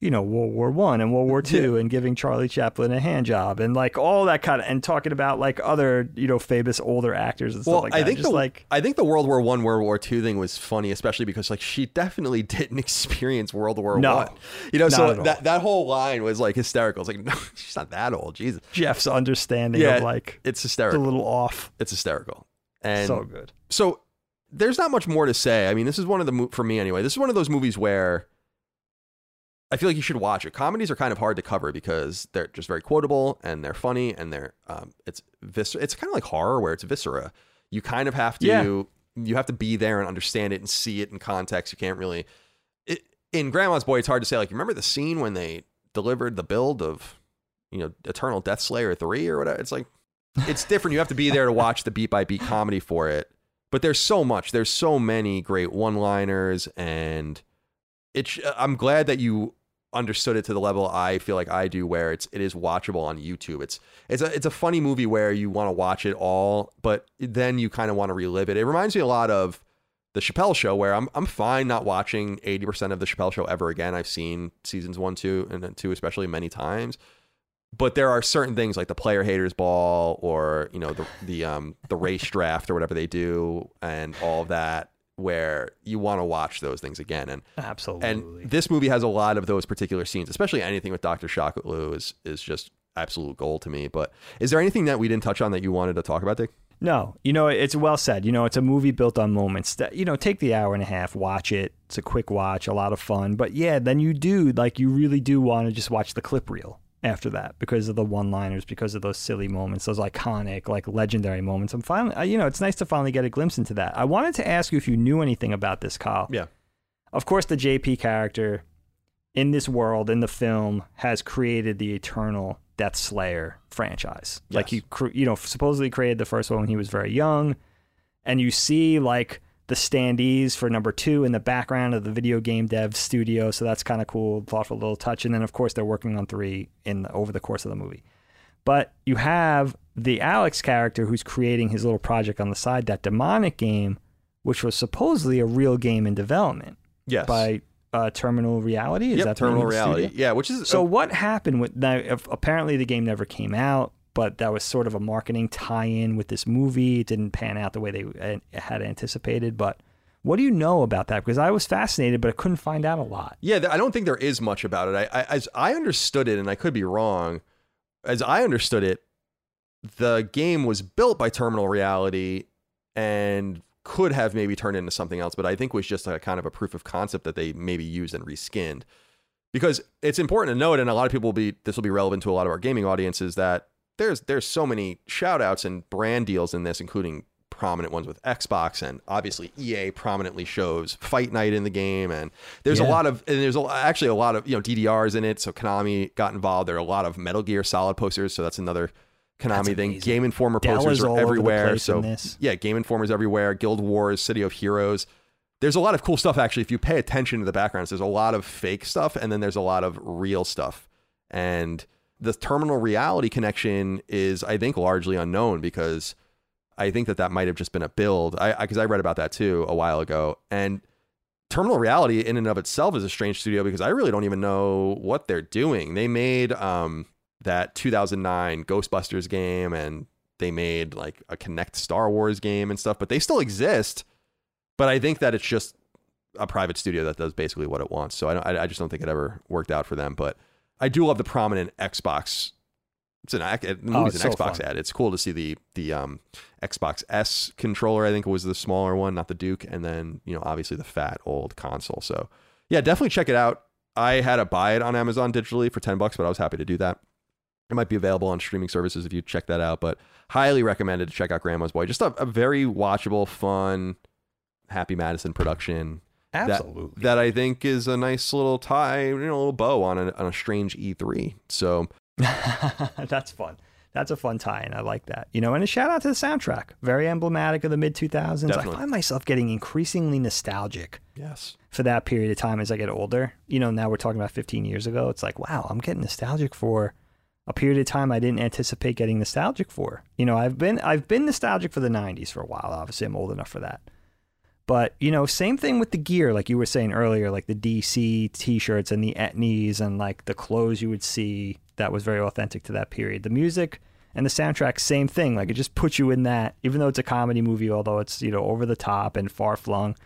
you know world war one and world war [LAUGHS] two and giving charlie chaplin a hand job and like all that kind of and talking about like other you know famous older actors and stuff well, like I that think just the like I think the World War One, World War Two thing was funny, especially because like she definitely [LAUGHS] didn't experience World War No, One. You know, so that that whole line was like hysterical. It's like no, [LAUGHS] she's not that old. Jesus, jeff's understanding Yeah, of like it's hysterical. it's a little off It's hysterical, and so good so there's not much more to say. I mean, this is one of the for me anyway. This is one of those movies where I feel like you should watch it. Comedies are kind of hard to cover because they're just very quotable and they're funny and they're um, it's vis- It's kind of like horror where it's viscera. You kind of have to Yeah. you have to be there and understand it and see it in context. You can't really. It, in Grandma's Boy, it's hard to say. Like, you remember the scene when they delivered the build of, you know, Eternal Death Slayer three or whatever? It's like it's different. You have to be there to watch the beat by beat comedy for it. But there's so much. There's so many great one liners, and it's. Uh, I'm glad that you understood it to the level I feel like I do, where it's it is watchable on YouTube. It's it's a it's a funny movie where you want to watch it all, but then you kind of want to relive it. It reminds me a lot of the Chappelle Show, where I'm I'm fine not watching 80 percent of the Chappelle Show ever again. I've seen seasons one, two, and two especially many times. But there are certain things like the player haters ball, or you know the the um the race draft or whatever they do, and all of that, where you want to watch those things again. And absolutely and this movie has a lot of those particular scenes, especially anything with Dr. Shakalu is is just absolute gold to me. But is there anything that we didn't touch on that you wanted to talk about, Dick? No, you know, it's well said. You know, it's a movie built on moments that, you know, take the hour and a half, watch it. It's a quick watch, a lot of fun. But yeah, then you do, like, you really do want to just watch the clip reel after that because of the one liners, because of those silly moments, those iconic, like, legendary moments. I'm finally, you know, it's nice to finally get a glimpse into that. I wanted to ask you if you knew anything about this, Kyle. Yeah. Of course, the JP character in this world, in the film, has created the eternal Death Slayer franchise. Like he, you know, supposedly created the first one when he was very young, and you see like the standees for number two in the background of the video game dev studio. So that's kind of cool, thoughtful little touch. And then of course they're working on three in the, over the course of the movie. But you have the Alex character who's creating his little project on the side, that Demonik game, which was supposedly a real game in development Yes. by uh, Terminal Reality. Is yep, that Terminal Reality. studio? Yeah, which is So what happened with now? Apparently, the game never came out, but that was sort of a marketing tie-in with this movie. It didn't pan out the way they had anticipated. But what do you know about that? Because I was fascinated, but I couldn't find out a lot. Yeah, I don't think there is much about it. I, I as I understood it, and I could be wrong. As I understood it, the game was built by Terminal Reality and could have maybe turned into something else, but I think was just a kind of a proof of concept that they maybe used and reskinned. because it's important to note, and a lot of people will be this will be relevant to a lot of our gaming audiences that there's there's so many shout outs and brand deals in this, including prominent ones with Xbox and obviously EA prominently shows Fight Night in the game. And there's a lot of and there's a, actually a lot of you know DDRs in it. So Konami got involved. There are a lot of Metal Gear Solid posters. So that's another Konami That's thing. Game Informer posters are all over the everywhere. so yeah Game Informers everywhere. Guild Wars City of Heroes. There's a lot of cool stuff actually. If you pay attention to the backgrounds there's a lot of fake stuff and then there's a lot of real stuff. And the terminal reality connection is i think largely unknown because i think that that might have just been a build i because I, read about that too a while ago and terminal reality in and of itself is a strange studio because i really don't even know what they're doing they made um that 2009 ghostbusters game and they made like a Kinect star wars game and stuff but they still exist but I think that it's just a private studio that does basically what it wants. So I, I, I just don't think it ever worked out for them. But I do love the prominent Xbox. It's an the movie's Oh, an so Xbox fun. ad. It's cool to see the the um, Xbox S controller. I think was the smaller one, not the Duke, and then you know obviously the fat old console. So yeah, definitely check it out. I had to buy it on Amazon digitally for ten bucks, but I was happy to do that. It might be available on streaming services if you check that out, but highly recommended to check out Grandma's Boy. Just a, a very watchable, fun, Happy Madison production Absolutely. that I think is a nice little tie, you know, a little bow on a, on a strange E3. So [LAUGHS] That's fun. That's a fun tie, and I like that. You know, and a shout out to the soundtrack. Very emblematic of the mid 2000s. I find myself getting increasingly nostalgic yes, for that period of time as I get older. You know, now we're talking about 15 years ago. It's like, wow, I'm getting nostalgic for a period of time I didn't anticipate getting nostalgic for. You know, I've been I've been nostalgic for the 90s for a while. Obviously, I'm old enough for that. But, you know, same thing with the gear, like you were saying earlier, like the DC t shirts and the etnies and like the clothes you would see that was very authentic to that period. The music and the soundtrack, same thing. Like it just puts you in that, even though it's a comedy movie, although it's, you know, over the top and far flung.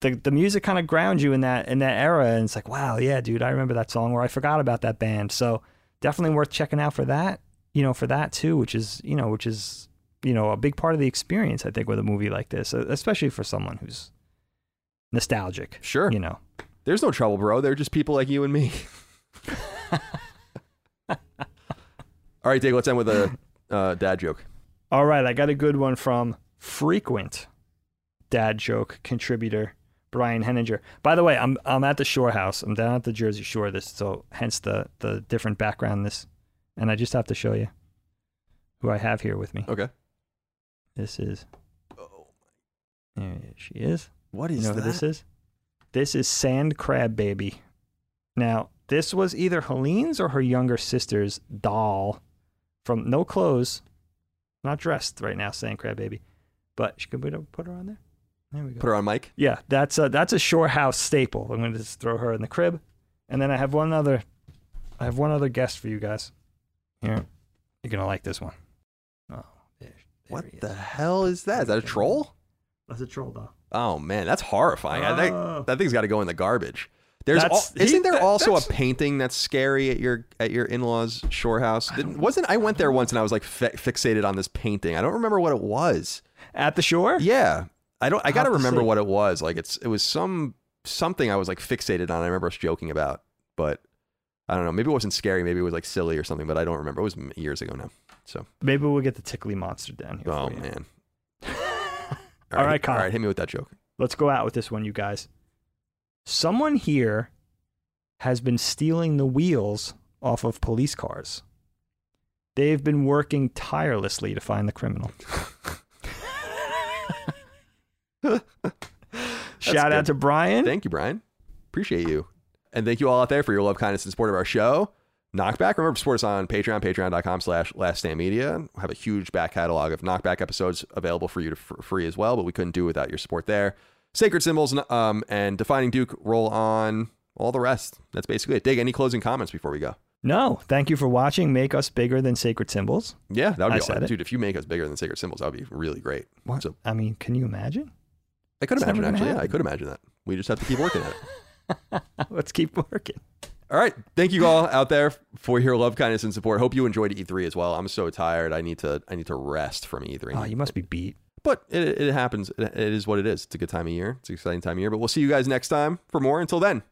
The, the music kind of grounds you in that in that era and it's like wow yeah dude i remember that song or i forgot about that band so definitely worth checking out for that you know for that too which is you know which is you know a big part of the experience i think with a movie like this especially for someone who's nostalgic sure. you know There's no trouble, bro. They're just people like you and me. [LAUGHS] All right, Dave. Let's end with a uh, dad joke. all right i got a good one from frequent dad joke contributor brian henninger by the way i'm i'm at the shore house i'm down at the jersey shore this so hence the the different background this and i just have to show you who i have here with me Okay. This is Oh. My There she is What is You know that? who this is? This is Sand Crab Baby. Now, this was either Helene's or her younger sister's doll from no clothes, not dressed right now, Sand Crab Baby. But she could put her, on there. There we go. Put her on mic. yeah, that's a that's a shore house staple. I'm going to just throw her in the crib, and then I have one other, I have one other guest for you guys. Here, you're gonna like this one. There, What he the is. hell is that? Is that a troll? That's a troll though. Oh man, that's horrifying. I think Oh. that thing's got to go in the garbage. There's That's- isn't there that- also a that's- painting that's scary at your at your in-laws shore house? Didn't, wasn't I went there once and I was like fi- fixated on this painting. I don't remember what it was. At the shore? Yeah, I don't. I got to have to remember see. what it was. Like it's it was some something I was like fixated on. I remember us joking about, but I don't know. Maybe it wasn't scary. Maybe it was like silly or something. But I don't remember. It was years ago now. So Maybe we'll get the tickly monster down here. oh man. [LAUGHS] All right, hit- Kyle. All right, hit me with that joke. Let's go out with this one, you guys. Someone here has been stealing the wheels off of police cars. They've been working tirelessly to find the criminal. [LAUGHS] Shout out to Brian. Thank you, Brian. Appreciate you. And thank you all out there for your love, kindness, and support of our show. Knockback. Remember to support us on Patreon, patreon.com slash last stand media. We have a huge back catalog of knockback episodes available for you to for free as well, but we couldn't do without your support there. Sacred symbols um, and defining Duke roll on all the rest. That's basically it. Dag any closing comments before we go. No, thank you for watching. Make us bigger than sacred symbols. Yeah, that would be awesome. Dude, if you make us bigger than sacred symbols, that would be really great. What? So I mean, can you imagine? I could It's imagine actually. Yeah, I could imagine that. We just have to keep working at it. [LAUGHS] [LAUGHS] Let's keep working. All right. Thank you all out there for your love, kindness, and support. Hope you enjoyed E3 as well. I'm so tired. I need to I need to rest from E3. Oh, you must be beat. But it, it happens. It, it is what it is. It's a good time of year. It's an exciting time of year. But we'll see you guys next time for more. Until then,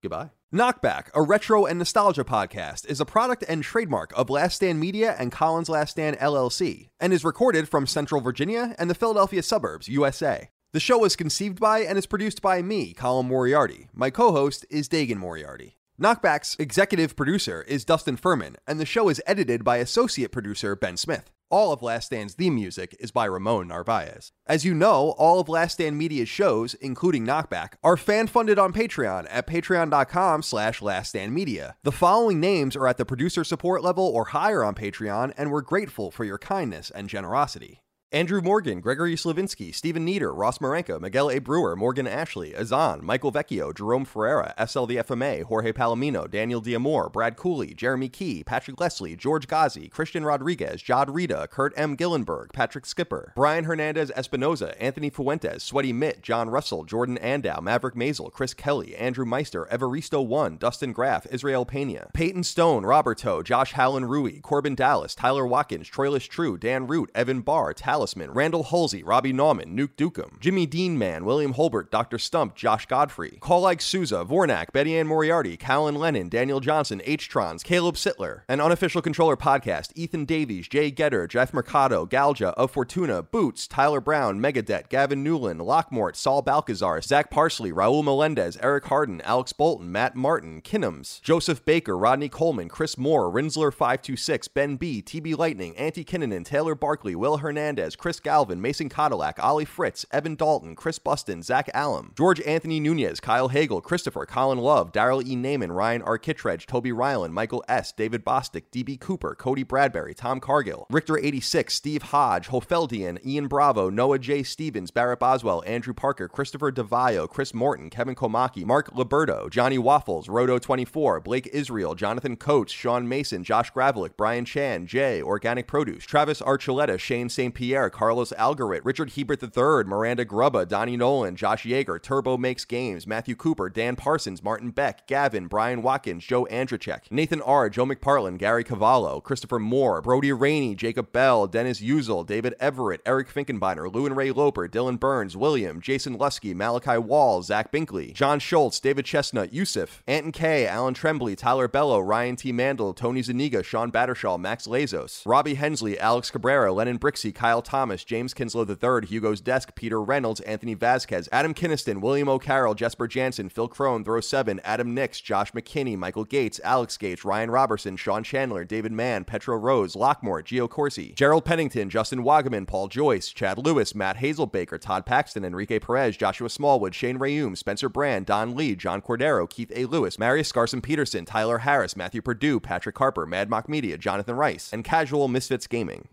goodbye. Knockback, a retro and nostalgia podcast, is a product and trademark of Last Stand Media and Colin's Last Stand LLC, and is recorded from Central Virginia and the Philadelphia suburbs, USA. The show was conceived by and is produced by me, Colin Moriarty. My co host is Dagan Moriarty. Knockback's executive producer is Dustin Furman, and the show is edited by associate producer Ben Smith. All of Last Stand's theme music is by Ramon Narvaez. As you know, all of Last Stand Media's shows, including Knockback, are fan-funded on Patreon at patreon.com slash laststandmedia. The following names are at the producer support level or higher on Patreon, and we're grateful for your kindness and generosity. Andrew Morgan, Gregory Slavinsky, Stephen Nieder, Ross Marenko, Miguel A. Brewer, Morgan Ashley, Azan, Michael Vecchio, Jerome Ferreira, SL the FMA, Jorge Palomino, Daniel Diamore, Brad Cooley, Jeremy Key, Patrick Leslie, George Ghazi, Christian Rodriguez, Jod Rita, Kurt M. Gillenberg, Patrick Skipper, Brian Hernandez Espinoza, Anthony Fuentes, Sweaty Mitt, John Russell, Jordan Andow, Maverick Mazel, Chris Kelly, Andrew Meister, Evaristo One, Dustin Graff, Israel Pena, Peyton Stone, Roberto, Josh Hallen Rui, Corbin Dallas, Tyler Watkins, Troilus True, Dan Root, Evan Barr, Talisman, Randall Halsey, Robbie Nauman, Nuke Dukem, Jimmy Dean Man, William Holbert, Dr. Stump, Josh Godfrey, Call Like Souza, Vornak, Betty Ann Moriarty, Callan Lennon, Daniel Johnson, H-Trons, Caleb Sittler, an unofficial controller podcast, Ethan Davies, Jay Getter, Jeff Mercado, Galja, of Fortuna, Boots, Tyler Brown, Megadet, Gavin Newland, Lockmort, Saul Balcazar, Zach Parsley, Raul Melendez, Eric Harden, Alex Bolton, Matt Martin, Kinnums, Joseph Baker, Rodney Coleman, Chris Moore, Rinsler526, Ben B, TB Lightning, Auntie Kinnanen, Taylor Barkley, Will Hernandez, Chris Galvin, Mason Cadillac, Ollie Fritz, Evan Dalton, Chris Buston, Zach Allum, George Anthony Nunez, Kyle Hagel, Christopher, Colin Love, Daryl E. Naiman, Ryan R. Kittredge, Toby Ryland, Michael S., David Bostick, DB Cooper, Cody Bradbury, Tom Cargill, Richter86, Steve Hodge, Hofeldian, Ian Bravo, Noah J. Stevens, Barrett Boswell, Andrew Parker, Christopher DeVio, Chris Morton, Kevin Komaki, Mark Liberto, Johnny Waffles, Roto24, Blake Israel, Jonathan Coates, Sean Mason, Josh Gravelick, Brian Chan, Jay, Organic Produce, Travis Archuleta, Shane St. Pierre, Carlos Algarit, Richard Hebert III, Miranda Grubba, Donnie Nolan, Josh Yeager, Turbo Makes Games, Matthew Cooper, Dan Parsons, Martin Beck, Gavin, Brian Watkins, Joe Andrzejczyk, Nathan R., Joe McParlin, Gary Cavallo, Christopher Moore, Brody Rainey, Jacob Bell, Dennis Uzel, David Everett, Eric Finkenbeiner, Lou and Ray Loper, Dylan Burns, William, Jason Lusky, Malachi Wall, Zach Binkley, John Schultz, David Chestnut, Yusuf, Anton K., Alan Trembley, Tyler Bello, Ryan T. Mandel, Tony Zuniga, Sean Battershaw, Max Lazos, Robbie Hensley, Alex Cabrera, Lennon Brixey, Kyle Thomas, James Kinslow III, Hugo's Desk, Peter Reynolds, Anthony Vasquez, Adam Kinniston, William O'Carroll, Jesper Jansen, Phil Crone, Throw 7, Adam Nix, Josh McKinney, Michael Gates, Alex Gates, Ryan Robertson, Sean Chandler, David Mann, Petro Rose, Lockmore, Gio Corsi, Gerald Pennington, Justin Wagaman, Paul Joyce, Chad Lewis, Matt Hazelbaker, Todd Paxton, Enrique Perez, Joshua Smallwood, Shane Rayum, Spencer Brand, Don Lee, John Cordero, Keith A. Lewis, Marius Scarson Peterson, Tyler Harris, Matthew Purdue, Patrick Harper, Mad Mock Media, Jonathan Rice, and Casual Misfits Gaming.